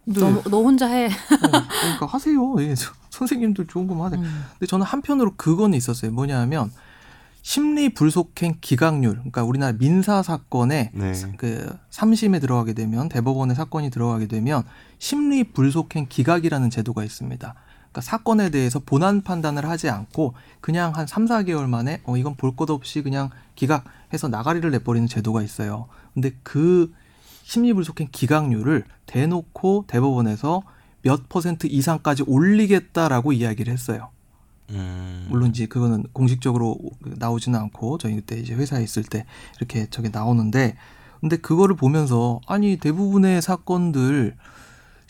Speaker 3: 너, 너 혼자 해.
Speaker 2: 어, 그러니까 하세요. 예, 저- 선생님들 좋은 거만 하세요.
Speaker 3: 음.
Speaker 2: 근데 저는 한편으로 그건 있었어요. 뭐냐면 심리 불속행 기각률. 그러니까 우리나라 민사 사건에
Speaker 1: 네.
Speaker 2: 그 삼심에 들어가게 되면 대법원에 사건이 들어가게 되면 심리 불속행 기각이라는 제도가 있습니다. 그러니까 사건에 대해서 본안 판단을 하지 않고 그냥 한 3, 4개월 만에 어 이건 볼 것 없이 그냥 기각해서 나가리를 내버리는 제도가 있어요. 근데 그 심리 불속행 기각률을 대놓고 대법원에서 몇 퍼센트 이상까지 올리겠다라고 이야기를 했어요.
Speaker 1: 음.
Speaker 2: 물론 이제 그거는 공식적으로 나오지는 않고 저희 그때 이제 회사에 있을 때 이렇게 저게 나오는데 근데 그거를 보면서 아니 대부분의 사건들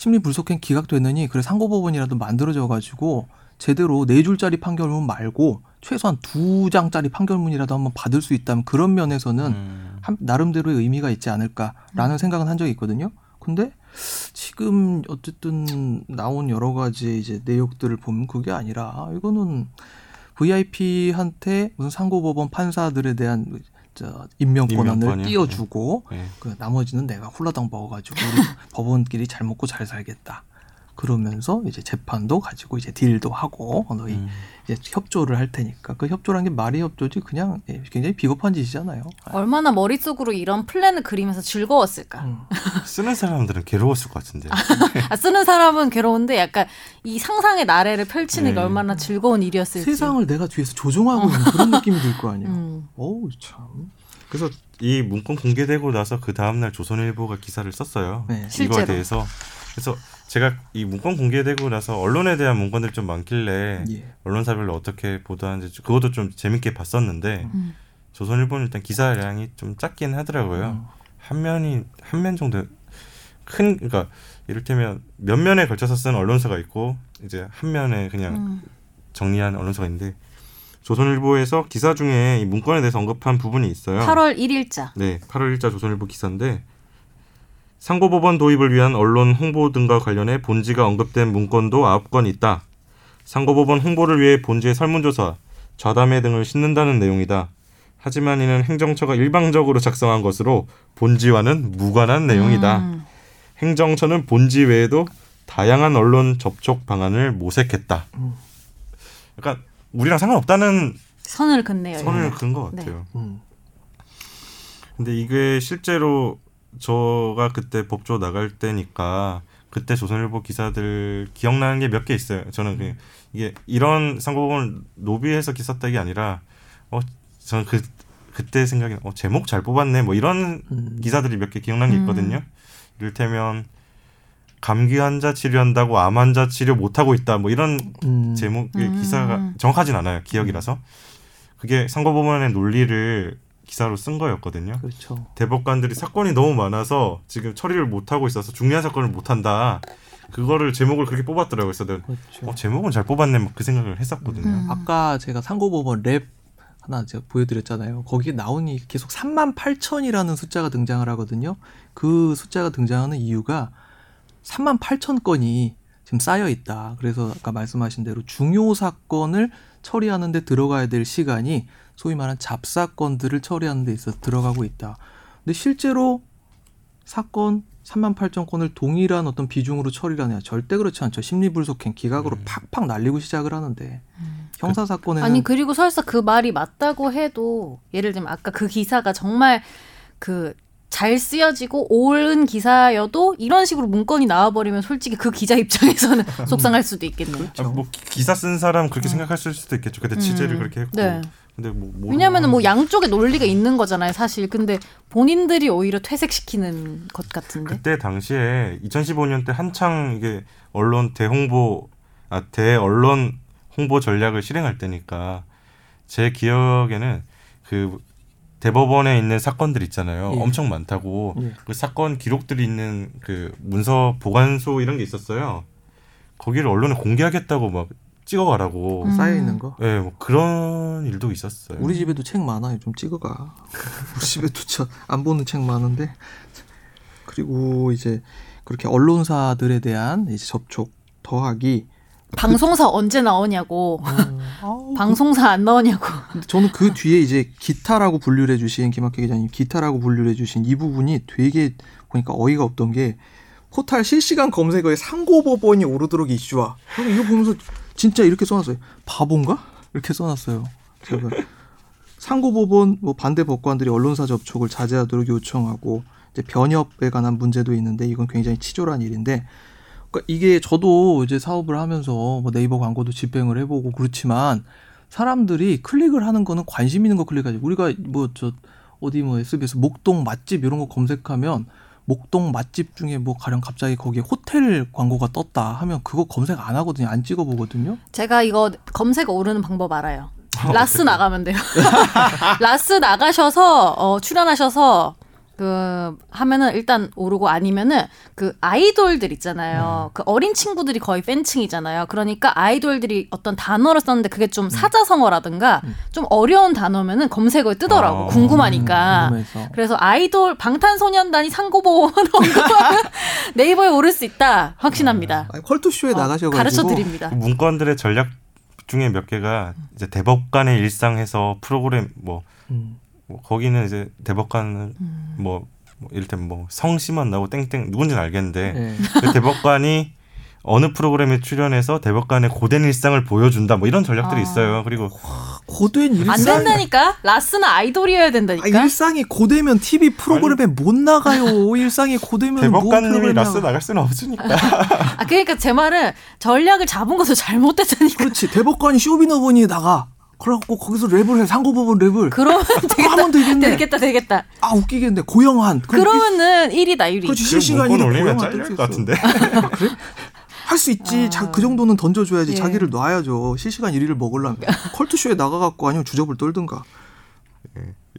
Speaker 2: 심리 불속행 기각되느니 그래 상고 법원이라도 만들어져 가지고 제대로 네 줄짜리 판결문 말고 최소한 두 장짜리 판결문이라도 한번 받을 수 있다면 그런 면에서는
Speaker 1: 음.
Speaker 2: 한, 나름대로의 의미가 있지 않을까라는 생각은 한 적이 있거든요. 근데 지금 어쨌든 나온 여러 가지 이제 내용들을 보면 그게 아니라 이거는 VIP한테 무슨 상고법원 판사들에 대한 저 임명 권한을
Speaker 1: 임명권이요?
Speaker 2: 띄워주고
Speaker 1: 네.
Speaker 2: 그 나머지는 내가 홀라당 먹어가지고 우리 법원끼리 잘 먹고 잘 살겠다. 그러면서 이제 재판도 가지고 이제 딜도 하고 어, 너희
Speaker 1: 음.
Speaker 2: 이제 협조를 할 테니까 그 협조란 게 말이 협조지 그냥 예, 굉장히 비겁한 짓이잖아요.
Speaker 3: 얼마나 머릿속으로 이런 플랜을 그리면서 즐거웠을까.
Speaker 2: 음.
Speaker 1: 쓰는 사람들은 괴로웠을 것 같은데.
Speaker 3: 아, 쓰는 사람은 괴로운데 약간 이 상상의 나래를 펼치는 게
Speaker 1: 네.
Speaker 3: 얼마나 즐거운 일이었을지.
Speaker 2: 세상을 내가 뒤에서 조종하고 있는 그런 느낌이 들 거 아니에요.
Speaker 3: 음.
Speaker 2: 어우 참.
Speaker 1: 그래서 이 문건 공개되고 나서 그 다음 날 조선일보가 기사를 썼어요.
Speaker 2: 네.
Speaker 1: 이거에
Speaker 3: 실제로.
Speaker 1: 대해서. 그래서 제가 이 문건 공개되고 나서 언론에 대한 문건들이 좀 많길래
Speaker 2: 예.
Speaker 1: 언론사별로 어떻게 보도하는지 그것도 좀 재밌게 봤었는데
Speaker 3: 음.
Speaker 1: 조선일보는 일단 기사량이 좀 작긴 하더라고요.
Speaker 2: 음.
Speaker 1: 한 면이 한 면 정도 큰 그러니까 이를테면 몇 면에 걸쳐서 쓴 언론사가 있고 이제 한 면에 그냥
Speaker 3: 음.
Speaker 1: 정리한 언론사가 있는데 조선일보에서 기사 중에 이 문건에 대해서 언급한 부분이 있어요.
Speaker 3: 8월 1일자.
Speaker 1: 네, 8월 1자 조선일보 기사인데 상고법원 도입을 위한 언론 홍보 등과 관련해 본지가 언급된 문건도 9건 있다. 상고법원 홍보를 위해 본지의 설문조사, 좌담회 등을 싣는다는 내용이다. 하지만 이는 행정처가 일방적으로 작성한 것으로 본지와는 무관한 내용이다.
Speaker 3: 음.
Speaker 1: 행정처는 본지 외에도 다양한 언론 접촉 방안을 모색했다.
Speaker 2: 음.
Speaker 1: 약간 우리랑 상관없다는
Speaker 3: 선을 긋네요.
Speaker 1: 선을
Speaker 3: 이거는.
Speaker 1: 그은 것
Speaker 3: 네.
Speaker 1: 같아요.
Speaker 2: 음.
Speaker 1: 근데 이게 실제로 저가 그때 법조 나갈 때니까 그때 조선일보 기사들 기억나는 게 몇 개 있어요. 저는 그 이게 이런 상고법을 노비해서 기사 썼다 게 아니라 어 저는 그 그때 생각이 어 제목 잘 뽑았네 뭐 이런
Speaker 2: 음.
Speaker 1: 기사들이 몇 개 기억나는 게
Speaker 3: 음.
Speaker 1: 있거든요. 이를테면 감기 환자 치료한다고 암 환자 치료 못 하고 있다 뭐 이런
Speaker 2: 음.
Speaker 1: 제목의
Speaker 3: 음.
Speaker 1: 기사가 정확하진 않아요 기억이라서 그게 상고법원의 논리를 기사로 쓴 거였거든요.
Speaker 2: 그렇죠.
Speaker 1: 대법관들이 사건이 너무 많아서 지금 처리를 못 하고 있어서 중요한 사건을 못 한다. 그거를 제목을 그렇게 뽑았더라고요. 그래서 내가
Speaker 2: 그렇죠.
Speaker 1: 어, 제목은 잘 뽑았네 막 그 생각을 했었거든요.
Speaker 3: 음.
Speaker 2: 아까 제가 상고법원 랩 하나 제가 보여드렸잖아요. 거기에 나오니 계속 3만 8천이라는 숫자가 등장을 하거든요. 그 숫자가 등장하는 이유가 3만 8천 건이 지금 쌓여 있다. 그래서 아까 말씀하신 대로 중요 사건을 처리하는데 들어가야 될 시간이 소위 말하는 잡사건들을 처리하는 데 있어서 들어가고 있다. 근데 실제로 사건 3만 8천 건을 동일한 어떤 비중으로 처리를 하냐 절대 그렇지 않죠. 심리불속행 기각으로
Speaker 1: 음.
Speaker 2: 팍팍 날리고 시작을 하는데 형사 사건에는
Speaker 3: 아니 그리고 설사 그 말이 맞다고 해도 예를 들면 아까 그 기사가 정말 그 잘 쓰여지고 옳은 기사여도 이런 식으로 문건이 나와버리면 솔직히 그 기자 입장에서는 속상할 수도 있겠네요.
Speaker 1: 아, 뭐 기- 기사 쓴 사람 그렇게 생각할 수도 있겠죠. 근데 취재를
Speaker 3: 음.
Speaker 1: 그렇게 했고
Speaker 3: 네.
Speaker 1: 근데 뭐
Speaker 3: 왜냐면은 뭐 양쪽에 논리가 있는 거잖아요, 사실. 근데 본인들이 오히려 퇴색시키는 것 같은데.
Speaker 1: 그때 당시에 2015년 때 한창 이게 언론 대홍보 아 대언론 홍보 전략을 실행할 때니까 제 기억에는 그 대법원에 있는 사건들 있잖아요.
Speaker 2: 예.
Speaker 1: 엄청 많다고
Speaker 2: 예.
Speaker 1: 그 사건 기록들이 있는 그 문서 보관소 이런 게 있었어요. 거기를 언론에 공개하겠다고 막 찍어가라고.
Speaker 3: 음.
Speaker 2: 쌓여 있는 거.
Speaker 1: 예, 뭐 그런 일도 있었어요.
Speaker 2: 우리 집에도 책 많아요. 좀 찍어가. 우리 집에도 저안 보는 책 많은데. 그리고 이제 그렇게 언론사들에 대한 이제 접촉 더하기.
Speaker 3: 방송사 언제 나오냐고.
Speaker 2: 아우,
Speaker 3: 방송사 안 나오냐고.
Speaker 2: 근데 저는 그 뒤에 이제 기타라고 분류를 해주신 김학규 기자님 기타라고 분류를 해주신 이 부분이 되게 보니까 어이가 없던 게 포탈 실시간 검색어에 상고법원이 오르도록 이슈화. 이거 보면서 진짜 이렇게 써놨어요. 바본가? 이렇게 써놨어요. 제가 상고법원 뭐 반대 법관들이 언론사 접촉을 자제하도록 요청하고 이제 변협에 관한 문제도 있는데 이건 굉장히 치졸한 일인데 그러니까 이게 저도 이제 사업을 하면서 뭐 네이버 광고도 집행을 해보고 그렇지만 사람들이 클릭을 하는 거는 관심 있는 거 클릭하지. 우리가 뭐 저 어디 뭐 SBS 목동 맛집 이런 거 검색하면 목동 맛집 중에 뭐 가령 갑자기 거기에 호텔 광고가 떴다 하면 그거 검색 안 하거든요. 안 찍어 보거든요.
Speaker 3: 제가 이거 검색 오르는 방법 알아요. 라스 나가면 돼요. 라스 나가셔서 어, 출연하셔서 그 하면은 일단 오르고 아니면은 그 아이돌들 있잖아요. 그 어린 친구들이 거의 팬층이잖아요. 그러니까 아이돌들이 어떤 단어를 썼는데 그게 좀 사자성어라든가 좀 어려운 단어면은 검색어에 뜨더라고.
Speaker 1: 아.
Speaker 3: 궁금하니까.
Speaker 2: 궁금해서.
Speaker 3: 그래서 아이돌 방탄소년단이 상고보원 언급하면 네이버에 오를 수 있다. 확신합니다.
Speaker 2: 아니, 컬투쇼에
Speaker 3: 어,
Speaker 2: 나가셔 가지고
Speaker 3: 가르쳐 드립니다.
Speaker 1: 그 문건들의 전략 중에 몇 개가 이제 대법관의 일상에서 프로그램 뭐,
Speaker 2: 음.
Speaker 1: 뭐 거기는 이제 대법관은
Speaker 3: 음.
Speaker 1: 뭐, 뭐 이를테면 뭐 성씨만 나오고 땡땡 누군지는 알겠는데
Speaker 2: 예.
Speaker 1: 그 대법관이 어느 프로그램에 출연해서 대법관의 고된 일상을 보여준다 뭐 이런 전략들이
Speaker 3: 아.
Speaker 1: 있어요. 그리고
Speaker 2: 고된 일상
Speaker 3: 안 된다니까. 라스는 아이돌이어야
Speaker 2: 아,
Speaker 3: 된다니까.
Speaker 2: 일상이 고되면 TV 프로그램에 못 나가요. 일상이 고되면 뭐
Speaker 1: 대법관님이
Speaker 2: 프로그램
Speaker 1: 라스 나갈 수는 없으니까.
Speaker 3: 아 그러니까 제 말은 전략을 잡은 것도 잘못됐다니까.
Speaker 2: 그렇지. 대법관이 쇼미더머니 나가. 그래갖고 거기서 랩을 해. 상고법원 랩을.
Speaker 3: 그러면 되겠다.
Speaker 2: 하면 되겠네.
Speaker 3: 되겠다. 되겠다.
Speaker 2: 아 웃기겠네. 고영한.
Speaker 3: 그러면은 1위다 1위.
Speaker 2: 그렇지
Speaker 1: 문건 올리면 잘릴 것. 같은데.
Speaker 2: 할수 있지.
Speaker 3: 아.
Speaker 2: 자, 그 정도는 던져줘야지.
Speaker 3: 예.
Speaker 2: 자기를 놔야죠. 실시간 1위를 먹으려면. 컬투쇼에 나가갖고 아니면 주접을 떨든가.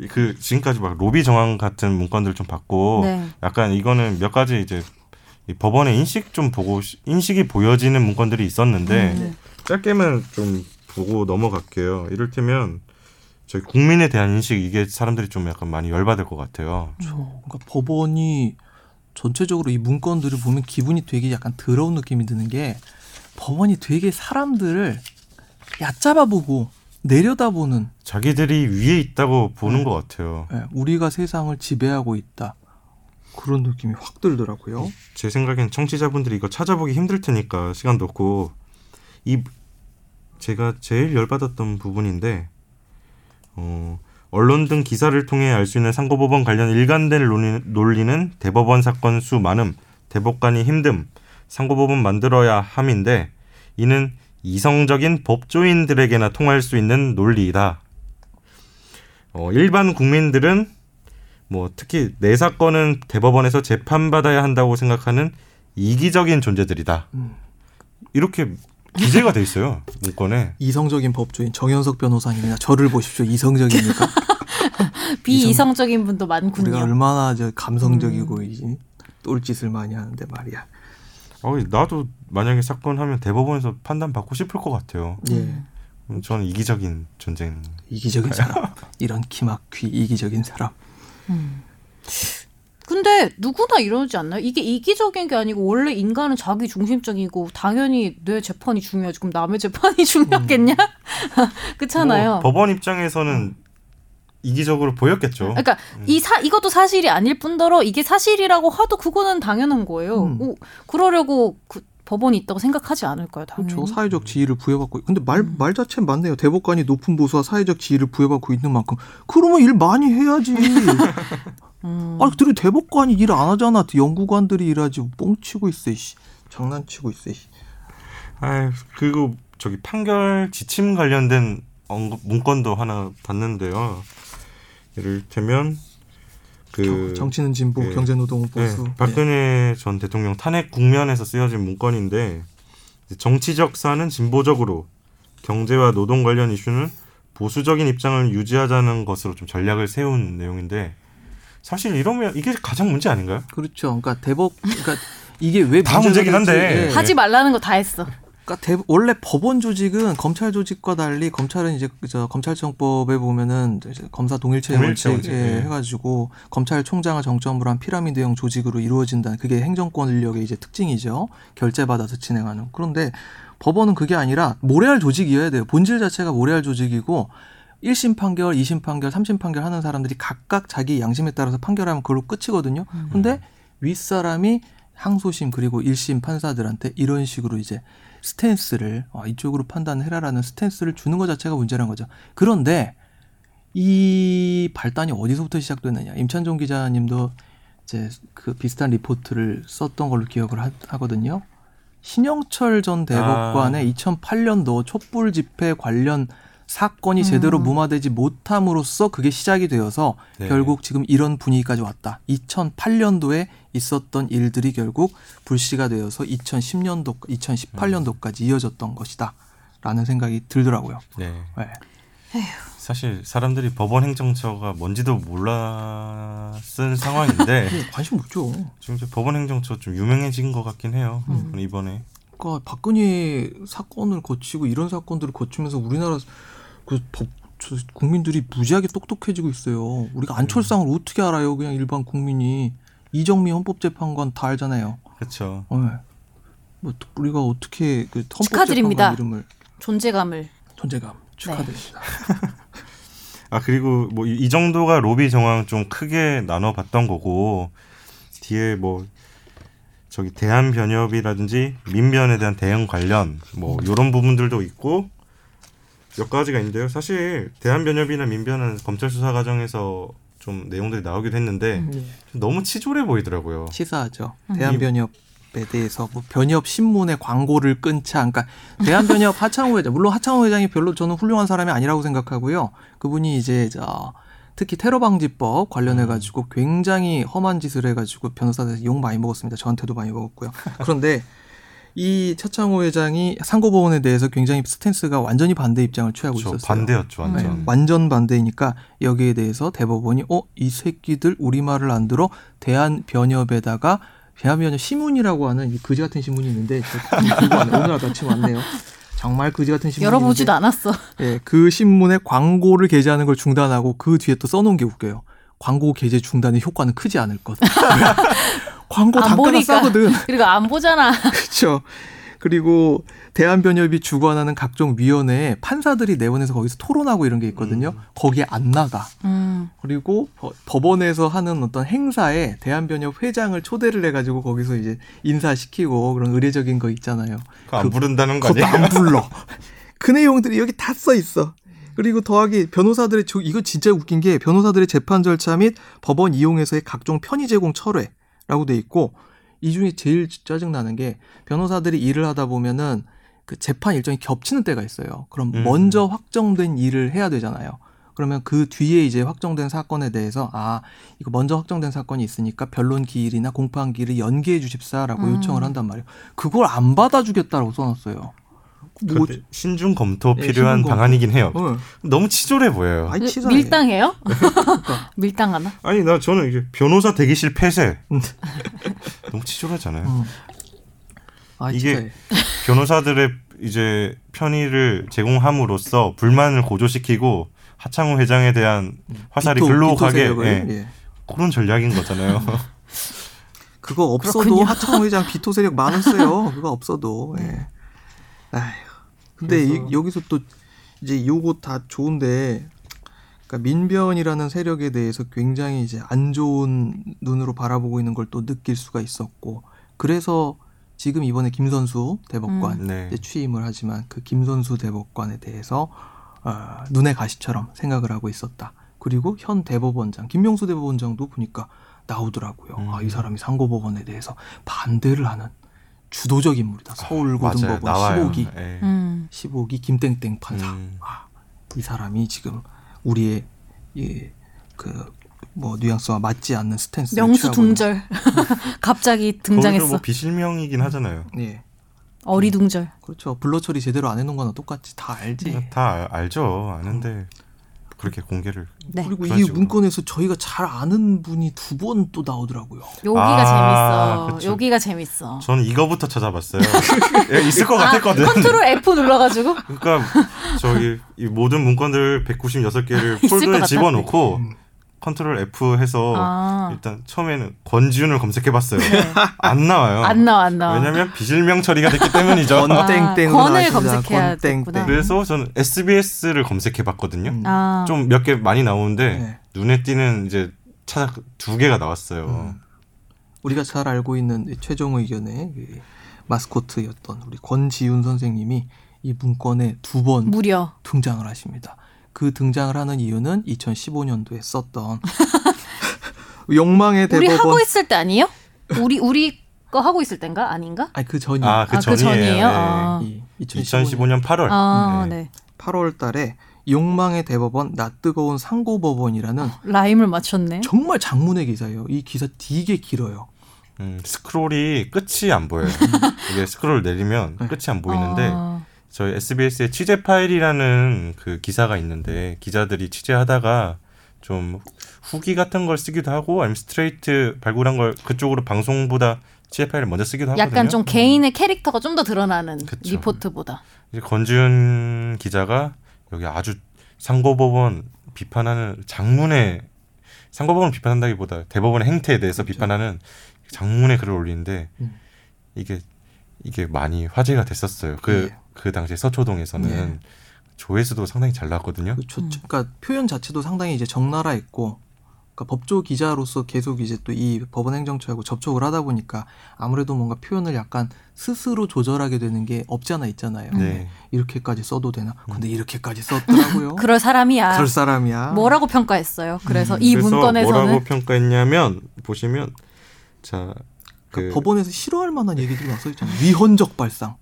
Speaker 1: 그 지금까지 막 로비 정황 같은 문건들 좀 받고
Speaker 3: 네.
Speaker 1: 약간 이거는 몇 가지 이제 이 법원의 인식 좀 보고 시- 인식이 보여지는 문건들이 있었는데
Speaker 3: 음, 네.
Speaker 1: 짧게만 좀 보고 넘어갈게요. 이를테면 저희 국민에 대한 인식 이게 사람들이 좀 약간 많이 열받을 것 같아요.
Speaker 2: 그러니까 법원이 전체적으로 이 문건들을 보면 기분이 되게 약간 더러운 느낌이 드는 게 법원이 되게 사람들을 얕잡아보고 내려다보는
Speaker 1: 자기들이 위에 있다고 보는
Speaker 2: 음.
Speaker 1: 것 같아요.
Speaker 2: 예, 우리가 세상을 지배하고 있다 그런 느낌이 확 들더라고요.
Speaker 1: 제 생각엔 청취자분들이 이거 찾아보기 힘들 테니까 시간도 없고 이 제가 제일 열받았던 부분인데 어, 언론 등 기사를 통해 알 수 있는 상고법원 관련 일관된 논리, 논리는 대법원 사건 수 많음, 대법관이 힘듦, 상고법원 만들어야 함인데 이는 이성적인 법조인들에게나 통할 수 있는 논리이다. 어, 일반 국민들은 뭐 특히 내 사건은 대법원에서 재판받아야 한다고 생각하는 이기적인 존재들이다.
Speaker 2: 음.
Speaker 1: 이렇게 기재가 돼 있어요 문건에.
Speaker 2: 이성적인 법조인 정현석 변호사님이나 저를 보십시오. 이성적입니까?
Speaker 3: 비이성적인 분도
Speaker 2: 우리가
Speaker 3: 많군요.
Speaker 2: 얼마나 저 감성적이고
Speaker 3: 음.
Speaker 2: 이 똘짓을 많이 하는데 말이야.
Speaker 1: 어, 나도 만약에 사건 하면 대법원에서 판단 받고 싶을 것 같아요.
Speaker 2: 예.
Speaker 1: 음, 저는 이기적인 존재.
Speaker 2: 이기적인 사람. 이런 기막귀 이기적인 사람.
Speaker 3: 근데 누구나 이러지 않나요? 이게 이기적인 게 아니고 원래 인간은 자기 중심적이고 당연히 내 재판이 중요하지. 그럼 남의 재판이 중요하겠냐? 그렇잖아요.
Speaker 1: 뭐 법원 입장에서는 이기적으로 보였겠죠.
Speaker 3: 그러니까 이사 이것도 사실이 아닐 뿐더러 이게 사실이라고 하도 그거는 당연한 거예요.
Speaker 2: 음.
Speaker 3: 오, 그러려고 그 법원이 있다고 생각하지 않을까요? 당연히.
Speaker 2: 그렇죠. 사회적 지위를 부여받고 근데 말
Speaker 3: 음.
Speaker 2: 말 자체는 맞네요. 대법관이 높은 보수와 사회적 지위를 부여받고 있는 만큼 그러면 일 많이 해야지.
Speaker 3: 음.
Speaker 2: 아, 들이 대법관이 일 안 하잖아. 연구관들이 일하지. 뻥치고 있어. 씨. 장난치고 있어. 씨.
Speaker 1: 아 그리고 저기 판결 지침 관련된 언급 문건도 하나 봤는데요. 예를테면 그
Speaker 2: 정치는 진보,
Speaker 1: 예.
Speaker 2: 경제노동은
Speaker 1: 네,
Speaker 2: 보수. 네.
Speaker 1: 박근혜 전 대통령 탄핵 국면에서 쓰여진 문건인데 정치적 사는 진보적으로 경제와 노동 관련 이슈는 보수적인 입장을 유지하자는 것으로 좀 전략을 세운 내용인데 사실 이러면 이게 가장 문제 아닌가요?
Speaker 2: 그렇죠. 그러니까 대법, 그러니까 이게 왜
Speaker 1: 다 문제긴 한데.
Speaker 2: 예.
Speaker 3: 하지 말라는 거 다 했어.
Speaker 2: 그러니까 대, 원래 법원 조직은 검찰 조직과 달리 검찰은 이제 저 검찰청법에 보면은 이제 검사 동일체
Speaker 1: 동일체
Speaker 2: 원칙
Speaker 1: 원칙,
Speaker 2: 예,
Speaker 1: 예.
Speaker 2: 해가지고 검찰총장을 정점으로 한 피라미드형 조직으로 이루어진다는 그게 행정권력의 이제 특징이죠. 결제받아서 진행하는. 그런데 법원은 그게 아니라 모래알 조직이어야 돼요. 본질 자체가 모래알 조직이고 1심 판결, 2심 판결, 3심 판결 하는 사람들이 각각 자기 양심에 따라서 판결하면 그걸로 끝이거든요. 근데 윗사람이 항소심 그리고 1심 판사들한테 이런 식으로 이제 스탠스를 어, 이쪽으로 판단해라라는 스탠스를 주는 것 자체가 문제란 거죠. 그런데 이 발단이 어디서부터 시작됐느냐? 임찬종 기자님도 이제 그 비슷한 리포트를 썼던 걸로 기억을 하, 하거든요. 신영철 전 대법관의 2008년도 촛불 집회 관련 사건이 제대로 무마되지 못함으로써 그게 시작이 되어서
Speaker 1: 네.
Speaker 2: 결국 지금 이런 분위기까지 왔다. 2008년도에 있었던 일들이 결국 불씨가 되어서 2010년도, 2018년도까지 이어졌던 것이다. 라는 생각이 들더라고요.
Speaker 1: 네.
Speaker 2: 네.
Speaker 1: 사실 사람들이 법원 행정처가 뭔지도 몰랐은 상황인데
Speaker 2: 관심 없죠.
Speaker 1: 지금 이제 법원 행정처 좀 유명해진 것 같긴 해요.
Speaker 2: 음.
Speaker 1: 이번에
Speaker 2: 그러니까 박근혜 사건을 거치고 이런 사건들을 거치면서 우리나라 그 법, 저 국민들이 무지하게 똑똑해지고 있어요. 우리가 안철상을 어떻게 알아요? 그냥 일반 국민이 이정미 헌법재판관 다 알잖아요.
Speaker 1: 그렇죠.
Speaker 2: 네. 뭐 우리가 어떻게 그
Speaker 3: 축하드립니다.
Speaker 2: 헌법재판관 이름을
Speaker 3: 존재감을.
Speaker 2: 존재감 축하드립니다.
Speaker 1: 아 그리고 뭐 이 정도가 로비 정황 좀 크게 나눠봤던 거고 뒤에 뭐 저기 대한 변협이라든지 민변에 대한 대응 관련 뭐 이런 부분들도 있고 몇 가지가 있는데요. 사실 대한 변협이나 민변은 검찰 수사 과정에서 좀 내용들이 나오기도 했는데
Speaker 2: 예.
Speaker 1: 너무 치졸해 보이더라고요.
Speaker 2: 치사하죠.
Speaker 3: 음.
Speaker 2: 대한변협 에 대해서 뭐 변협 신문의 광고를 끊자. 그러니까 대한변협 하창호 회장 물론 하창호 회장이 별로 저는 훌륭한 사람이 아니라고 생각하고요. 그분이 이제 저 특히 테러 방지법 관련해 가지고 굉장히 험한 짓을 해 가지고 변호사들에서 욕 많이 먹었습니다. 저한테도 많이 먹었고요. 그런데 이 차창호 회장이 상고법원에 대해서 굉장히 스탠스가 완전히 반대 입장을 취하고
Speaker 1: 저
Speaker 2: 있었어요.
Speaker 1: 반대였죠,
Speaker 2: 네,
Speaker 1: 완전.
Speaker 2: 완전 반대니까 여기에 대해서 대법원이 어 이 새끼들 우리 말을 안 들어 대한 변협에다가 대한변협 신문이라고 하는 이 그지 같은 신문이 있는데. 오늘 아침 왔네요. 정말 그지 같은 신문이
Speaker 3: 열어보지도 않았어.
Speaker 2: 예, 그 신문에 광고를 게재하는 걸 중단하고 그 뒤에 또 써놓은 게 웃겨요. 광고 게재 중단의 효과는 크지 않을 것. 광고
Speaker 3: 안
Speaker 2: 단가가
Speaker 3: 보니까.
Speaker 2: 싸거든.
Speaker 3: 그리고 안 보잖아.
Speaker 2: 그렇죠. 그리고 대한변협이 주관하는 각종 위원회에 판사들이 내원해서 거기서 토론하고 이런 게 있거든요. 거기에 안 나가.
Speaker 3: 음.
Speaker 2: 그리고 버- 법원에서 하는 어떤 행사에 대한변협 회장을 초대를 해가지고 거기서 이제 인사시키고 그런 의례적인 거 있잖아요.
Speaker 1: 그거 안 부른다는 거
Speaker 2: 그것도
Speaker 1: 아니에요?
Speaker 2: 안 불러. 그 내용들이 여기 다 써 있어. 그리고 더하기 변호사들의 저- 이거 진짜 웃긴 게 변호사들의 재판 절차 및 법원 이용에서의 각종 편의 제공 철회 라고 돼 있고 이 중에 제일 짜증 나는 게 변호사들이 일을 하다 보면은 그 재판 일정이 겹치는 때가 있어요. 그럼
Speaker 1: 음.
Speaker 2: 먼저 확정된 일을 해야 되잖아요. 그러면 그 뒤에 이제 확정된 사건에 대해서 아 이거 먼저 확정된 사건이 있으니까 변론 기일이나 공판 기일을 연기해 주십사라고
Speaker 3: 음.
Speaker 2: 요청을 한단 말이에요. 그걸 안 받아주겠다라고 써놨어요. 뭐,
Speaker 1: 신중 검토
Speaker 2: 네,
Speaker 1: 필요한
Speaker 2: 검토.
Speaker 1: 방안이긴 해요.
Speaker 2: 어.
Speaker 1: 너무 치졸해 보여요.
Speaker 2: 치사해.
Speaker 3: 밀당해요?
Speaker 2: 그러니까.
Speaker 3: 밀당하나?
Speaker 1: 아니 나 저는 이게 변호사 대기실 폐쇄
Speaker 2: 음.
Speaker 1: 너무 치졸하잖아요.
Speaker 2: 어. 아
Speaker 1: 이게-
Speaker 2: 치사해.
Speaker 1: 변호사들의 이제 편의를 제공함으로써 불만을 고조시키고 하창우 회장에 대한 화살이
Speaker 2: 비토-
Speaker 1: 글로 가게 예,
Speaker 2: 예.
Speaker 1: 그런 전략인 거잖아요.
Speaker 2: 그거 없어도
Speaker 3: 그렇군요.
Speaker 2: 하창호 회장 비토 세력 많았어요. 그거 없어도. 예. 아휴. 근데 이, 여기서 또 이제 요거 다 좋은데 그러니까 민변이라는 세력에 대해서 굉장히 이제 안 좋은 눈으로 바라보고 있는 걸 또 느낄 수가 있었고 그래서 지금 이번에 김선수 대법관
Speaker 1: 네.
Speaker 2: 이제 취임을 하지만 그 김선수 대법관에 대해서 어, 눈의 가시처럼 생각을 하고 있었다. 그리고 현 대법원장 김명수 대법원장도 보니까 나오더라고요.
Speaker 1: 음.
Speaker 2: 아, 이 사람이 상고법원에 대해서 반대를 하는 주도적 인물이다.
Speaker 1: 맞아요.
Speaker 2: 서울고등법원
Speaker 1: 나와요.
Speaker 2: 15기
Speaker 1: 예.
Speaker 3: 음.
Speaker 2: 15기 김땡땡 판사.
Speaker 1: 음.
Speaker 2: 아, 이 사람이 지금 우리의 이그 뭐 뉘앙스와 맞지 않는 스탠스
Speaker 3: 명수 둥절. 갑자기 등장했어.
Speaker 1: 뭐 비실명이긴 하잖아요.
Speaker 2: 예
Speaker 3: 어리둥절.
Speaker 2: 그렇죠 블러 처리 제대로 안 해놓은 거나 똑같이 다 알지
Speaker 1: 다 알- 알죠. 아는데 그렇게 공개를
Speaker 3: 네.
Speaker 2: 그리고 이
Speaker 1: 식으로.
Speaker 2: 문건에서 저희가 잘 아는 분이 두 번 또 나오더라고요
Speaker 3: 여기가
Speaker 1: 아,
Speaker 3: 재밌어.
Speaker 1: 그쵸.
Speaker 3: 여기가 재밌어.
Speaker 1: 저는 이거부터 찾아봤어요. 예, 있을 것
Speaker 3: 아,
Speaker 1: 같았거든.
Speaker 3: control F 눌러가지고
Speaker 1: 그러니까 저기 이 모든 문건들 196개를
Speaker 3: 있을 것
Speaker 1: 폴더에. 집어넣고 control F 해서
Speaker 3: 아.
Speaker 1: 일단 처음에는 권지윤을 검색해봤어요. 안 나와요.
Speaker 3: 안 나와 안 나와.
Speaker 1: 왜냐면 비실명 처리가 됐기 때문이죠.
Speaker 2: 권- 땡땡으로
Speaker 3: 권을. 검색해야
Speaker 2: 권.
Speaker 1: 그래서 저는 SBS를 검색해봤거든요.
Speaker 2: 음.
Speaker 3: 아,
Speaker 1: 좀몇 개 많이 나오는데
Speaker 2: 네.
Speaker 1: 눈에 띄는 이제 찾아 두 개가 나왔어요.
Speaker 2: 음. 우리가 잘 알고 있는 이 최종 의견의 그 마스코트였던 우리 권지윤 선생님이 이 문건에 두번
Speaker 3: 무려
Speaker 2: 등장을 하십니다. 그 등장을 하는 이유는 2015년도에 썼던 욕망의
Speaker 3: 우리
Speaker 2: 대법원
Speaker 3: 하고 있을 때 아니에요? 우리 우리 거 하고 있을 땐가 아닌가?
Speaker 2: 아니 그 전이
Speaker 1: 아, 그
Speaker 3: 아, 그
Speaker 1: 전이에요.
Speaker 3: 전이에요?
Speaker 1: 예.
Speaker 3: 아.
Speaker 2: 이 2015년
Speaker 1: 2015년 8월.
Speaker 3: 아,
Speaker 1: 네.
Speaker 3: 네.
Speaker 2: 8월 달에 욕망의 대법원 낯뜨거운 상고법원이라는
Speaker 3: 라임을 맞췄네.
Speaker 2: 정말 장문의 기사예요. 이 기사 되게 길어요.
Speaker 1: 음, 스크롤이 끝이 안 보여요. 이게 스크롤 내리면
Speaker 2: 네.
Speaker 1: 끝이 안 보이는데
Speaker 3: 아,
Speaker 1: 저희 SBS의 취재 파일이라는 그 기사가 있는데 기자들이 취재하다가 좀 후기 같은 걸 쓰기도 하고 아니면 스트레이트 발굴한 걸 그쪽으로 방송보다 취재 파일을 먼저 쓰기도 하거든요.
Speaker 3: 약간 좀 개인의 캐릭터가 좀 더 드러나는
Speaker 1: 그쵸.
Speaker 3: 리포트보다.
Speaker 1: 이제 권지윤 기자가 여기 아주 상고법원 비판하는 장문의 상고법원 비판한다기보다 대법원의 행태에 대해서
Speaker 2: 그렇죠.
Speaker 1: 비판하는 장문의 글을 올리는데
Speaker 2: 음.
Speaker 1: 이게 이게 많이 화제가 됐었어요. 그
Speaker 2: 예.
Speaker 1: 그 당시에 서초동에서는
Speaker 2: 예.
Speaker 1: 조회수도 상당히 잘 나왔거든요.
Speaker 2: 그 조-
Speaker 3: 음.
Speaker 2: 그러니까 표현 자체도 상당히 이제 적나라했고 그러니까 법조 기자로서 계속 이제 또 이 법원 행정처하고 접촉을 하다 보니까 아무래도 뭔가 표현을 약간 스스로 조절하게 되는 게 없지 않아 있잖아요.
Speaker 1: 네.
Speaker 2: 이렇게까지 써도 되나? 근데 이렇게까지 썼더라고요.
Speaker 3: 그럴 사람이야.
Speaker 2: 그럴 사람이야.
Speaker 3: 뭐라고 평가했어요? 그래서
Speaker 2: 음,
Speaker 3: 이
Speaker 1: 그래서
Speaker 3: 문건에서는
Speaker 1: 뭐라고 평가했냐면 보시면 자 그
Speaker 2: 그러니까 법원에서 싫어할 만한 얘기들이 막 써있잖아요. 위헌적 발상.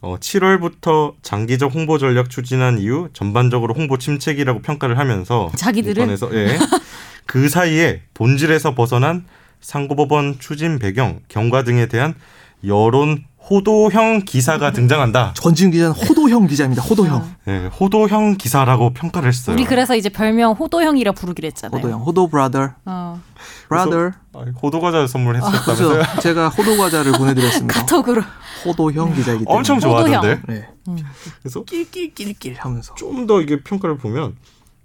Speaker 1: 어, 7월부터 장기적 홍보 전략 추진한 이후 전반적으로 홍보 침체기라고 평가를 하면서
Speaker 3: 자기들은?
Speaker 1: 예. 그 사이에 본질에서 벗어난 상고법원 추진 배경, 경과 등에 대한 여론 호도형 기사가 등장한다.
Speaker 2: 전지훈 기자는 호도형 기자입니다. 호도형.
Speaker 1: 예, 호도형 기사라고 평가를 했어요.
Speaker 3: 우리 그래서 이제 별명 호도형이라 부르기로 했잖아요.
Speaker 2: 호도형. 호도 브라더.
Speaker 3: 어,
Speaker 2: 브라더.
Speaker 1: 아, 호도 과자 선물했었다면서요?
Speaker 2: 제가 호도 과자를 보내드렸습니다.
Speaker 3: 카톡으로.
Speaker 2: 호도형 기자이기 때문에.
Speaker 1: 엄청. 좋아하던데.
Speaker 2: 네.
Speaker 3: 음.
Speaker 1: 그래서
Speaker 2: 낄낄낄낄 하면서.
Speaker 1: 좀 더 이게 평가를 보면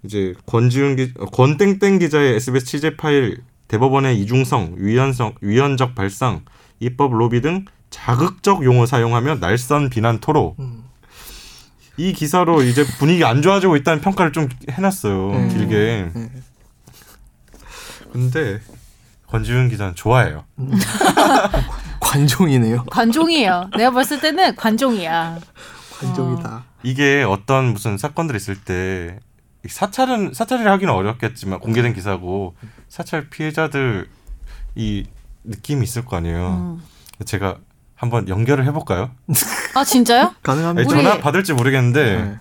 Speaker 1: 이제 권지훈 기 어, 권땡땡 기자의 SBS 취재 파일 대법원의 이중성, 위헌성, 위헌적 발상, 입법 로비 등 자극적 용어 사용하며 날선 비난 토로
Speaker 2: 음.
Speaker 1: 이 기사로 이제 분위기 안 좋아지고 있다는 평가를 좀 해놨어요
Speaker 2: 음.
Speaker 1: 길게.
Speaker 2: 네.
Speaker 1: 근데 권지훈 기자는 좋아해요.
Speaker 2: 관종이네요.
Speaker 3: 관종이에요. 내가 봤을 때는 관종이야.
Speaker 2: 관종이다.
Speaker 1: 이게 어떤 무슨 사건들 있을 때 사찰은 사찰이라 하기는 어렵겠지만 공개된 기사고 사찰 피해자들 이 느낌이 있을 거 아니에요.
Speaker 3: 음.
Speaker 1: 제가 한번 연결을 해볼까요?
Speaker 3: 아 진짜요?
Speaker 2: 가능합니다.
Speaker 1: 아니,
Speaker 3: 우리-
Speaker 1: 전화 받을지 모르겠는데
Speaker 2: 네.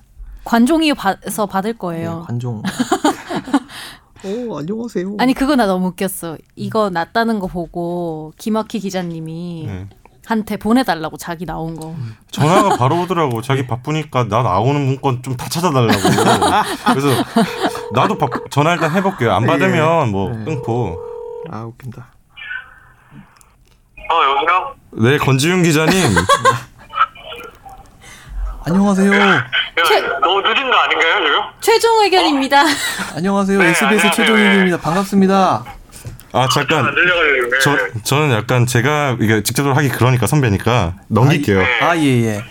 Speaker 3: 관종이 봐서 받을
Speaker 2: 네,
Speaker 3: 거예요.
Speaker 2: 관종. 오 안녕하세요.
Speaker 3: 아니 그거 나 너무 웃겼어. 이거 났다는 거 보고 김학희 기자님이
Speaker 1: 네.
Speaker 3: 한테 보내달라고 자기 나온 거.
Speaker 1: 전화가 바로 오더라고. 자기 바쁘니까 나 나오는 문건 좀 다 찾아달라고. 그래서 나도 바, 전화 일단 해볼게요. 안 받으면 뭐
Speaker 2: 네.
Speaker 1: 끊고.
Speaker 2: 아 웃긴다.
Speaker 4: 어, 여보세요?
Speaker 1: 네, 권지윤 기자님.
Speaker 2: 안녕하세요.
Speaker 4: 야, 너무 늦은 거 아닌가요, 지금?
Speaker 3: 최종 의견입니다.
Speaker 2: 안녕하세요.
Speaker 4: 네,
Speaker 2: SBS
Speaker 4: 안녕하세요.
Speaker 2: 최종일입니다. 반갑습니다.
Speaker 1: 아 잠깐.
Speaker 4: 네.
Speaker 1: 저 저는 약간 제가 이게 직접적으로 하기 그러니까 선배니까 넘길게요.
Speaker 2: 아 예예.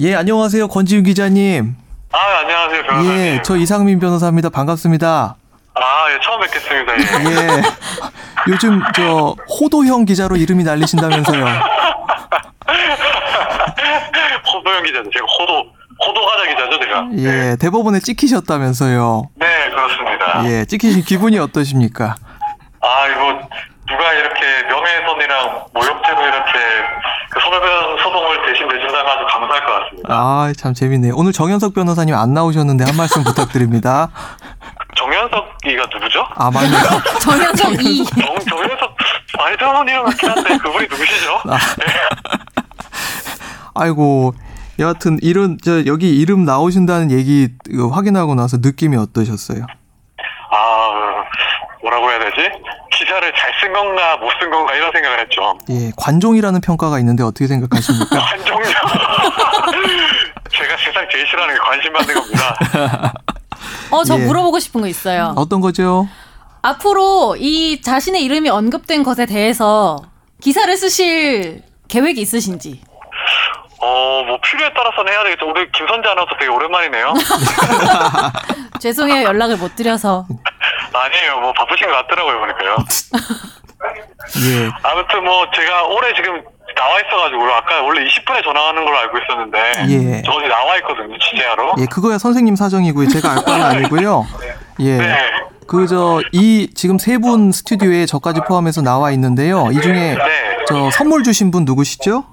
Speaker 2: 예. 안녕하세요. 권지윤 기자님.
Speaker 4: 아, 안녕하세요, 변호사님.
Speaker 2: 예, 저 이상민 변호사입니다. 반갑습니다.
Speaker 4: 아, 예, 처음 뵙겠습니다. 예.
Speaker 2: 예. 요즘 저 호도형 기자로 이름이 날리신다면서요.
Speaker 4: 호도영 기자죠. 제가 호도, 호도 가자 기자죠, 제가.
Speaker 2: 예, 대법원에 찍히셨다면서요.
Speaker 4: 네, 그렇습니다.
Speaker 2: 예, 찍히신 기분이 어떠십니까?
Speaker 4: 아, 이거, 누가 이렇게 명예훼손이랑 모욕죄로 이렇게 그 손해배상 소송을 대신 내준다면 아주 감사할 것 같습니다.
Speaker 2: 아, 참 재밌네요. 오늘 정현석 변호사님 안 나오셨는데 한 말씀 부탁드립니다.
Speaker 4: 정현석이가 누구죠?
Speaker 2: 아, 맞네요.
Speaker 3: 정현석 이
Speaker 4: 정, 정현석 스파이더맨이랑 같긴 한데 그분이 누구시죠?
Speaker 2: 아이고, 여하튼 이런 저 여기 이름 나오신다는 얘기 이거 확인하고 나서 느낌이 어떠셨어요?
Speaker 4: 아 뭐라고 해야 되지? 기사를 잘 쓴 건가 못 쓴 건가 이런 생각을 했죠.
Speaker 2: 예, 관종이라는 평가가 있는데 어떻게 생각하십니까?
Speaker 4: 한정력. 제가 세상 제일 싫어하는 게 관심 받는 겁니다.
Speaker 3: 어, 저
Speaker 2: 예.
Speaker 3: 물어보고 싶은 거 있어요.
Speaker 2: 어떤 거죠?
Speaker 3: 앞으로 이 자신의 이름이 언급된 것에 대해서 기사를 쓰실 계획이 있으신지.
Speaker 4: 어, 뭐 필요에 따라서는 해야 되겠죠. 우리 김선재 아나운서 되게 오랜만이네요.
Speaker 3: 죄송해요. 연락을 못 드려서.
Speaker 4: 아니에요. 뭐 바쁘신 것 같더라고요, 보니까요.
Speaker 2: 예,
Speaker 4: 아무튼 뭐 제가 올해 지금 나와 있어가지고 아까 원래 20분에 전화하는 걸로 알고 있었는데
Speaker 2: 예.
Speaker 4: 저 어디 나와 있거든요, 취재하러.
Speaker 2: 예, 그거야 선생님 사정이고요. 제가 알 바는 아니고요. 예.
Speaker 4: 네.
Speaker 2: 그저 이 지금 세 분 스튜디오에 저까지 포함해서 나와 있는데요. 이 중에
Speaker 4: 네.
Speaker 2: 저 선물 주신 분 누구시죠?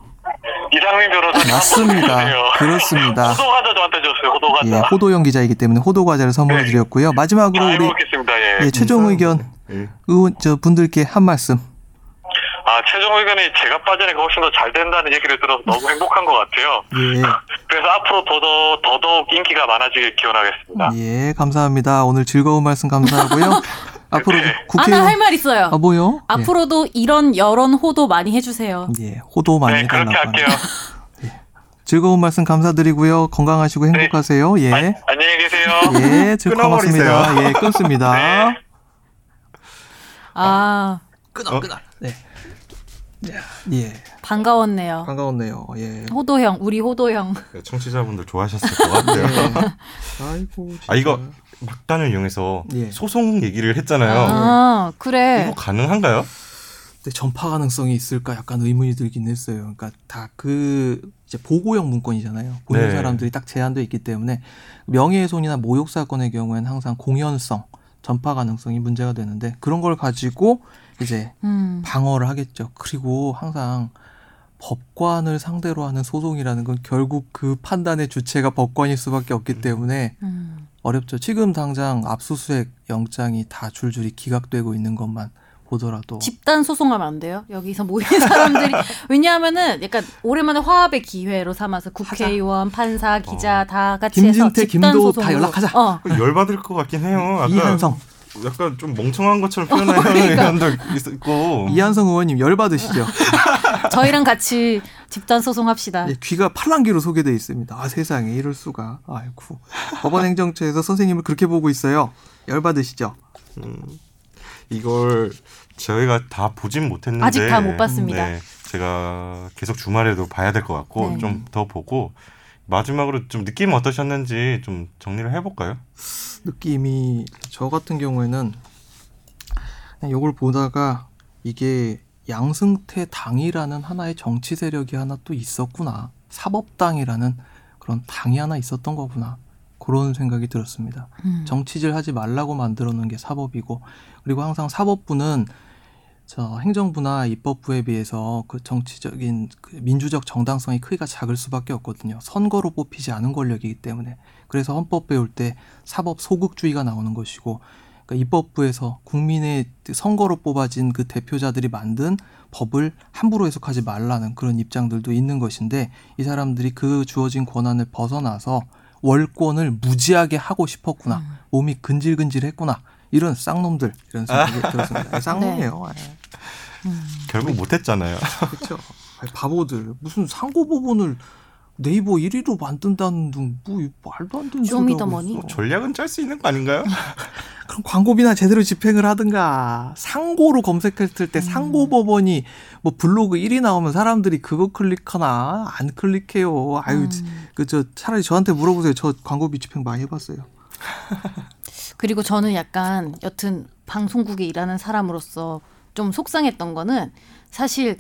Speaker 4: 이상민 변호사님.
Speaker 2: 맞습니다. 그렇습니다.
Speaker 4: 호도 과자 저한테 줬어요, 호도 과자.
Speaker 2: 예, 호도영 기자이기 때문에 호도 과자를 선물해
Speaker 4: 네.
Speaker 2: 드렸고요. 마지막으로
Speaker 4: 잘
Speaker 2: 우리
Speaker 4: 예.
Speaker 2: 예, 최종 의견
Speaker 1: 예.
Speaker 2: 의원 저 분들께 한 말씀.
Speaker 4: 아, 최종 의견이 제가 빠지니까 훨씬 더 잘 된다는 얘기를 들어서 너무 행복한 것 같아요.
Speaker 2: 예.
Speaker 4: 그래서 앞으로 더더, 더더욱 인기가 많아지길 기원하겠습니다.
Speaker 2: 예, 감사합니다. 오늘 즐거운 말씀 감사하고요. 앞으로
Speaker 4: 네.
Speaker 3: 아, 나
Speaker 2: 국회의원
Speaker 3: 할말 있어요.
Speaker 2: 아 뭐요?
Speaker 3: 앞으로도 이런 여론 호도 많이 해주세요.
Speaker 2: 예, 예, 호도 많이
Speaker 4: 네, 그렇게
Speaker 2: 해달라고
Speaker 4: 할게요.
Speaker 2: 하네요. 즐거운 말씀 감사드리고요. 건강하시고 행복하세요. 예.
Speaker 4: 아, 안녕히 계세요.
Speaker 2: 예, 즐 고맙습니다.
Speaker 1: 끊어버리세요.
Speaker 2: 예, 끊습니다.
Speaker 4: 네.
Speaker 3: 아,
Speaker 2: 끊어, 끊어. 네. 예,
Speaker 3: 반가웠네요.
Speaker 2: 반가웠네요. 예.
Speaker 3: 호도형, 우리 호도형.
Speaker 1: 청취자분들 좋아하셨을 것 같아요.
Speaker 2: 아이고. 진짜.
Speaker 1: 아 이거 막단을 이용해서
Speaker 2: 예.
Speaker 1: 소송 얘기를 했잖아요.
Speaker 3: 아, 그래.
Speaker 1: 이거 가능한가요?
Speaker 2: 근데 전파 가능성이 있을까 약간 의문이 들긴 했어요. 그러니까 다 그 이제 보고형 문건이잖아요. 보는
Speaker 1: 네.
Speaker 2: 사람들이 딱 제한돼 있기 때문에 명예훼손이나 모욕 사건의 경우에는 항상 공연성, 전파 가능성이 문제가 되는데 그런 걸 가지고 이제
Speaker 3: 음.
Speaker 2: 방어를 하겠죠. 그리고 항상 법관을 상대로 하는 소송이라는 건 결국 그 판단의 주체가 법관일 수밖에 없기 때문에
Speaker 3: 음.
Speaker 2: 어렵죠. 지금 당장 압수수색 영장이 다 줄줄이 기각되고 있는 것만 보더라도
Speaker 3: 집단 소송하면 안 돼요? 여기서 모인 사람들이 왜냐하면은 약간 오랜만에 화합의 기회로 삼아서 국회의원, 판사, 기자 다 같이 해서
Speaker 2: 김진태,
Speaker 3: 집단
Speaker 2: 김도
Speaker 3: 소송으로.
Speaker 2: 다 연락하자.
Speaker 3: 어.
Speaker 1: 열받을 것 같긴 해요.
Speaker 2: 이한성
Speaker 1: 약간 좀 멍청한 것처럼 표현하는
Speaker 3: 그러니까.
Speaker 1: 의원들 있고.
Speaker 2: 이한성 의원님 열 받으시죠?
Speaker 3: 저희랑 같이 집단 소송합시다.
Speaker 2: 예, 귀가 팔랑귀로 소개돼 있습니다. 아 세상에 이럴 수가. 아이고 법원행정처에서 선생님을 그렇게 보고 있어요. 열 받으시죠?
Speaker 1: 이걸 저희가 다 보진 못했는데
Speaker 3: 아직 다 못 봤습니다.
Speaker 1: 네, 제가 계속 주말에도 봐야 될 것 같고
Speaker 3: 네.
Speaker 1: 좀더 보고 마지막으로 좀 느낌 어떠셨는지 좀 정리를 해볼까요?
Speaker 2: 느낌이 저 같은 경우에는 이걸 보다가 이게 양승태 당이라는 하나의 정치 세력이 하나 또 있었구나. 사법당이라는 그런 당이 하나 있었던 거구나. 그런 생각이 들었습니다.
Speaker 3: 음.
Speaker 2: 정치질 하지 말라고 만들어 놓은 게 사법이고 그리고 항상 사법부는 저 행정부나 입법부에 비해서 그 정치적인 그 민주적 정당성의 크기가 작을 수밖에 없거든요. 선거로 뽑히지 않은 권력이기 때문에 그래서 헌법 배울 때 사법 소극주의가 나오는 것이고 그러니까 입법부에서 국민의 선거로 뽑아진 그 대표자들이 만든 법을 함부로 해석하지 말라는 그런 입장들도 있는 것인데 이 사람들이 그 주어진 권한을 벗어나서 월권을 무지하게 하고 싶었구나. 몸이 근질근질했구나. 이런 쌍놈들 이런 생각이 들었습니다. 쌍놈이에요. 예.
Speaker 1: 결국 못했잖아요.
Speaker 2: 그렇죠. 바보들 무슨 상고 법원을 네이버 1위로 만든다는 둥뭐 말도 안 되는 소리 하고? 있어.
Speaker 1: 전략은 짤 수 있는 거 아닌가요?
Speaker 2: 그럼 광고비나 제대로 집행을 하든가 상고로 검색했을 때 상고 법원이 뭐 블로그 1위 나오면 사람들이 그거 클릭하나 안 클릭해요. 아유 그저 차라리 저한테 물어보세요. 저 광고비 집행 많이 해봤어요.
Speaker 3: 그리고 저는 약간 여튼 방송국에 일하는 사람으로서 좀 속상했던 거는 사실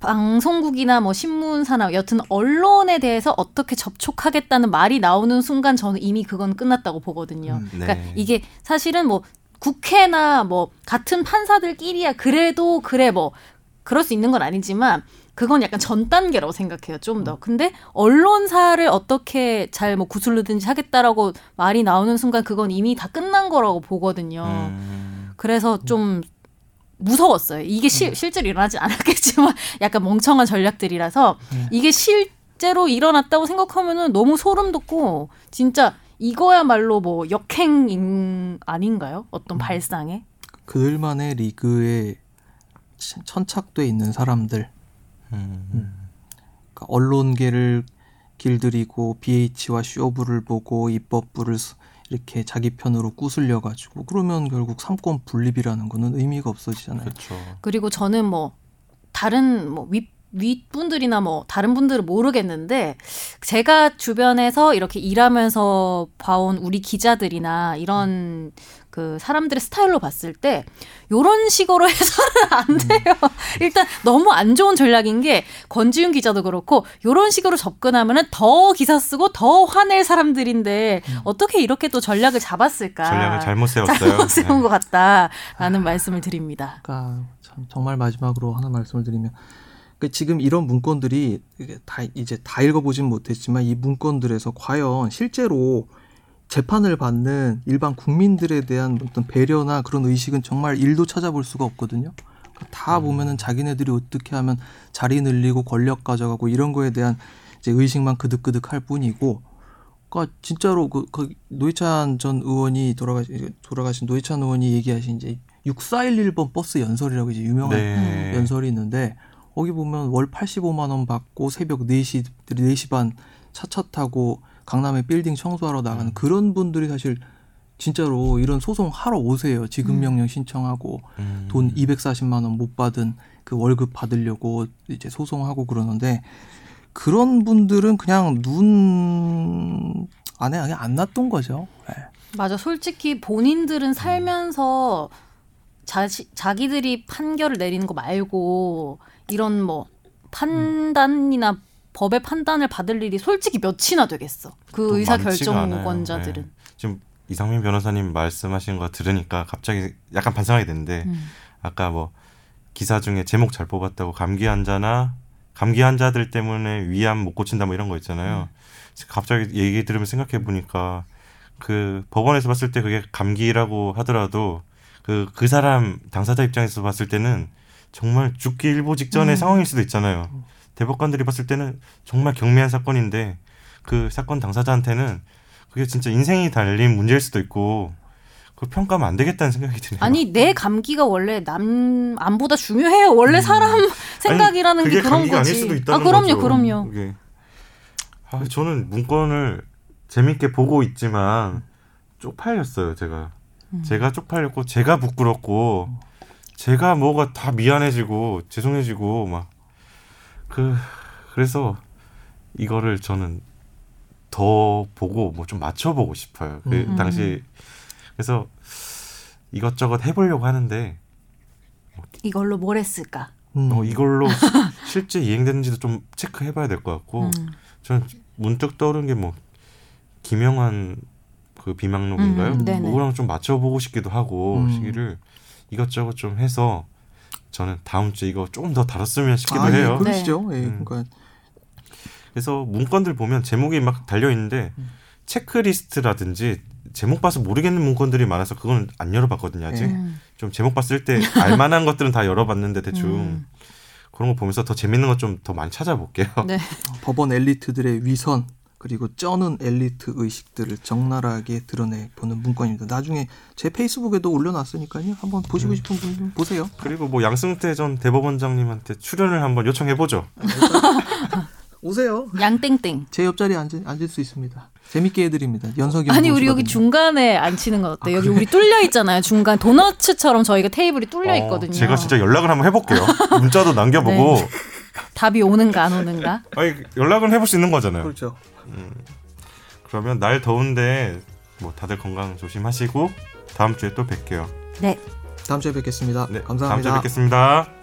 Speaker 3: 방송국이나 뭐 신문사나 여튼 언론에 대해서 어떻게 접촉하겠다는 말이 나오는 순간 저는 이미 그건 끝났다고 보거든요.
Speaker 2: 음,
Speaker 1: 네.
Speaker 3: 그러니까 이게 사실은 뭐 국회나 뭐 같은 판사들끼리야 그래도 그래 뭐 그럴 수 있는 건 아니지만 그건 약간 전 단계라고 생각해요. 좀 더. 근데 언론사를 어떻게 잘 뭐 구슬르든지 하겠다라고 말이 나오는 순간 그건 이미 다 끝난 거라고 보거든요.
Speaker 1: 음,
Speaker 3: 그래서 좀 무서웠어요. 이게 실, 실제로 일어나지 않았겠지만 약간 멍청한 전략들이라서
Speaker 2: 네.
Speaker 3: 이게 실제로 일어났다고 생각하면은 너무 소름 돋고 진짜 이거야말로 뭐 역행 아닌가요? 어떤 발상에?
Speaker 2: 그들만의 리그에 천- 천착돼 있는 사람들,
Speaker 1: 음,
Speaker 2: 그러니까 언론계를 길들이고 BH와 쇼부를 보고 입법부를 스- 이렇게 자기 편으로 꾸슬려 가지고 그러면 결국 삼권 분립이라는 거는 의미가 없어지잖아요.
Speaker 1: 그렇죠.
Speaker 3: 그리고 저는 뭐 다른 뭐 윗, 윗분들이나 뭐 다른 분들은 모르겠는데 제가 주변에서 이렇게 일하면서 봐온 우리 기자들이나 이런 그 사람들의 스타일로 봤을 때 요런 식으로 해서는 안 돼요. 일단 너무 안 좋은 전략인 게 권지윤 기자도 그렇고 요런 식으로 접근하면은 더 기사 쓰고 더 화낼 사람들인데 어떻게 이렇게 또 전략을 잡았을까?
Speaker 1: 전략을 잘못 세웠어요.
Speaker 3: 잘못 세운
Speaker 1: 네.
Speaker 3: 것 같다라는 말씀을 드립니다.
Speaker 2: 그러니까 참 정말 마지막으로 하나 말씀을 드리면 그 지금 이런 문건들이 다 이제 다 읽어보진 못했지만 이 문건들에서 과연 실제로 재판을 받는 일반 국민들에 대한 어떤 배려나 그런 의식은 정말 일도 찾아볼 수가 없거든요. 그러니까 다 보면은 자기네들이 어떻게 하면 자리 늘리고 권력 가져가고 이런 거에 대한 이제 의식만 그득그득 할 뿐이고, 그러니까 진짜로 그, 그 노회찬 전 의원이 돌아가신 돌아가신 노회찬 의원이 얘기하신 이제 6411번 버스 연설이라고 이제 유명한
Speaker 1: 네.
Speaker 2: 연설이 있는데 거기 보면 월 85만 원 받고 새벽 4시 4시 반 차차 타고 강남에 빌딩 청소하러 나가는 그런 분들이 사실 진짜로 이런 소송 하러 오세요. 지급 명령 신청하고
Speaker 1: 음,
Speaker 2: 돈 240만 원 못 받은 그 월급 받으려고 이제 소송하고 그러는데 그런 분들은 그냥 눈 안에 그냥 안 놨던 거죠. 예.
Speaker 3: 맞아. 솔직히 본인들은 살면서 자시, 자기들이 판결을 내리는 거 말고 이런 뭐 판단이나 법의 판단을 받을 일이 솔직히 몇이나 되겠어.
Speaker 1: 그또
Speaker 3: 의사
Speaker 1: 많지가
Speaker 3: 결정
Speaker 1: 않아요.
Speaker 3: 유권자들은.
Speaker 1: 네. 지금 이상민 변호사님 말씀하신 거 들으니까 갑자기 약간 반성하게 되는데
Speaker 3: 음.
Speaker 1: 아까 뭐 기사 중에 제목 잘 뽑았다고 감기 환자나 감기 환자들 때문에 위암 못 고친다 뭐 이런 거 있잖아요. 갑자기 얘기 들으면 생각해 보니까 그 법원에서 봤을 때 그게 감기라고 하더라도 그그 사람 당사자 입장에서 봤을 때는 정말 죽기 일보 직전의
Speaker 3: 음.
Speaker 1: 상황일 수도 있잖아요. 대법관들이 봤을 때는 정말 경미한 사건인데 그 사건 당사자한테는 그게 진짜 인생이 달린 문제일 수도 있고 그 평가하면 안 되겠다는 생각이 드네요.
Speaker 3: 아니 내 감기가 원래 남 안보다 중요해요. 원래 사람 생각이라는
Speaker 1: 음. 아니,
Speaker 3: 게
Speaker 1: 그게
Speaker 3: 그런 거지.
Speaker 1: 아닐 수도 있다는
Speaker 3: 아 그럼요,
Speaker 1: 거죠.
Speaker 3: 그럼요.
Speaker 1: 그게. 아, 저는 문건을 재밌게 보고 있지만 쪽팔렸어요, 제가.
Speaker 3: 음.
Speaker 1: 제가 쪽팔렸고 제가 부끄럽고 제가 뭐가 다 미안해지고 죄송해지고 막 그 그래서 이거를 저는 더 보고 뭐 좀 맞춰보고 싶어요. 그
Speaker 2: 음.
Speaker 1: 당시 그래서 이것저것 해보려고 하는데
Speaker 3: 이걸로 뭘 했을까?
Speaker 2: 음.
Speaker 1: 어, 이걸로 실제 이행되는지도 좀 체크해봐야 될 것 같고
Speaker 3: 음.
Speaker 1: 저는 문득 떠오른 게 뭐 김영환 그 비망록인가요?
Speaker 3: 음.
Speaker 1: 그거랑 좀 맞춰보고 싶기도 하고
Speaker 2: 음.
Speaker 1: 시기를 이것저것 좀 해서 저는 다음 주에 이거 조금 더 다뤘으면 싶기도
Speaker 2: 아, 예,
Speaker 1: 해요.
Speaker 2: 그러시죠. 예,
Speaker 1: 음.
Speaker 2: 그러니까
Speaker 1: 그래서 문건들 보면 제목이 막 달려 있는데
Speaker 2: 음.
Speaker 1: 체크리스트라든지 제목 봐서 모르겠는 문건들이 많아서 그건 안 열어봤거든요 아직.
Speaker 2: 예.
Speaker 3: 음.
Speaker 1: 좀 제목 봤을 때 알만한 것들은 다 열어봤는데 대충
Speaker 3: 음.
Speaker 1: 그런 거 보면서 더 재밌는 것 좀 더 많이 찾아볼게요.
Speaker 3: 네.
Speaker 2: 법원 엘리트들의 위선 그리고 쩌는 엘리트 의식들을 적나라하게 드러내 보는 문건입니다. 나중에 제 페이스북에도 올려놨으니까요. 한번 보시고 싶은 분들 보세요.
Speaker 1: 그리고 뭐 양승태 전 대법원장님한테 출연을 한번 요청해 보죠.
Speaker 2: 오세요.
Speaker 3: 양땡땡.
Speaker 2: 제 옆자리에 앉을, 앉을 수 있습니다. 재밌게 해드립니다. 연석이
Speaker 3: 아니
Speaker 2: 형
Speaker 3: 우리 여기. 중간에 앉히는 건 어때?
Speaker 2: 아,
Speaker 3: 여기
Speaker 2: 그래?
Speaker 3: 우리 뚫려 있잖아요. 중간 도너츠처럼 저희가 테이블이 뚫려 있거든요.
Speaker 1: 어, 제가 진짜 연락을 한번 해볼게요. 문자도 남겨보고
Speaker 3: 네. 답이 오는가 안 오는가?
Speaker 1: 아니 연락은 해볼 수 있는 거잖아요.
Speaker 2: 그렇죠.
Speaker 1: 그러면 날 더운데 뭐 다들 건강 조심하시고 다음 주에 또 뵐게요.
Speaker 3: 네.
Speaker 2: 다음 주에 뵙겠습니다.
Speaker 1: 네,
Speaker 2: 감사합니다.
Speaker 1: 다음 주에 뵙겠습니다.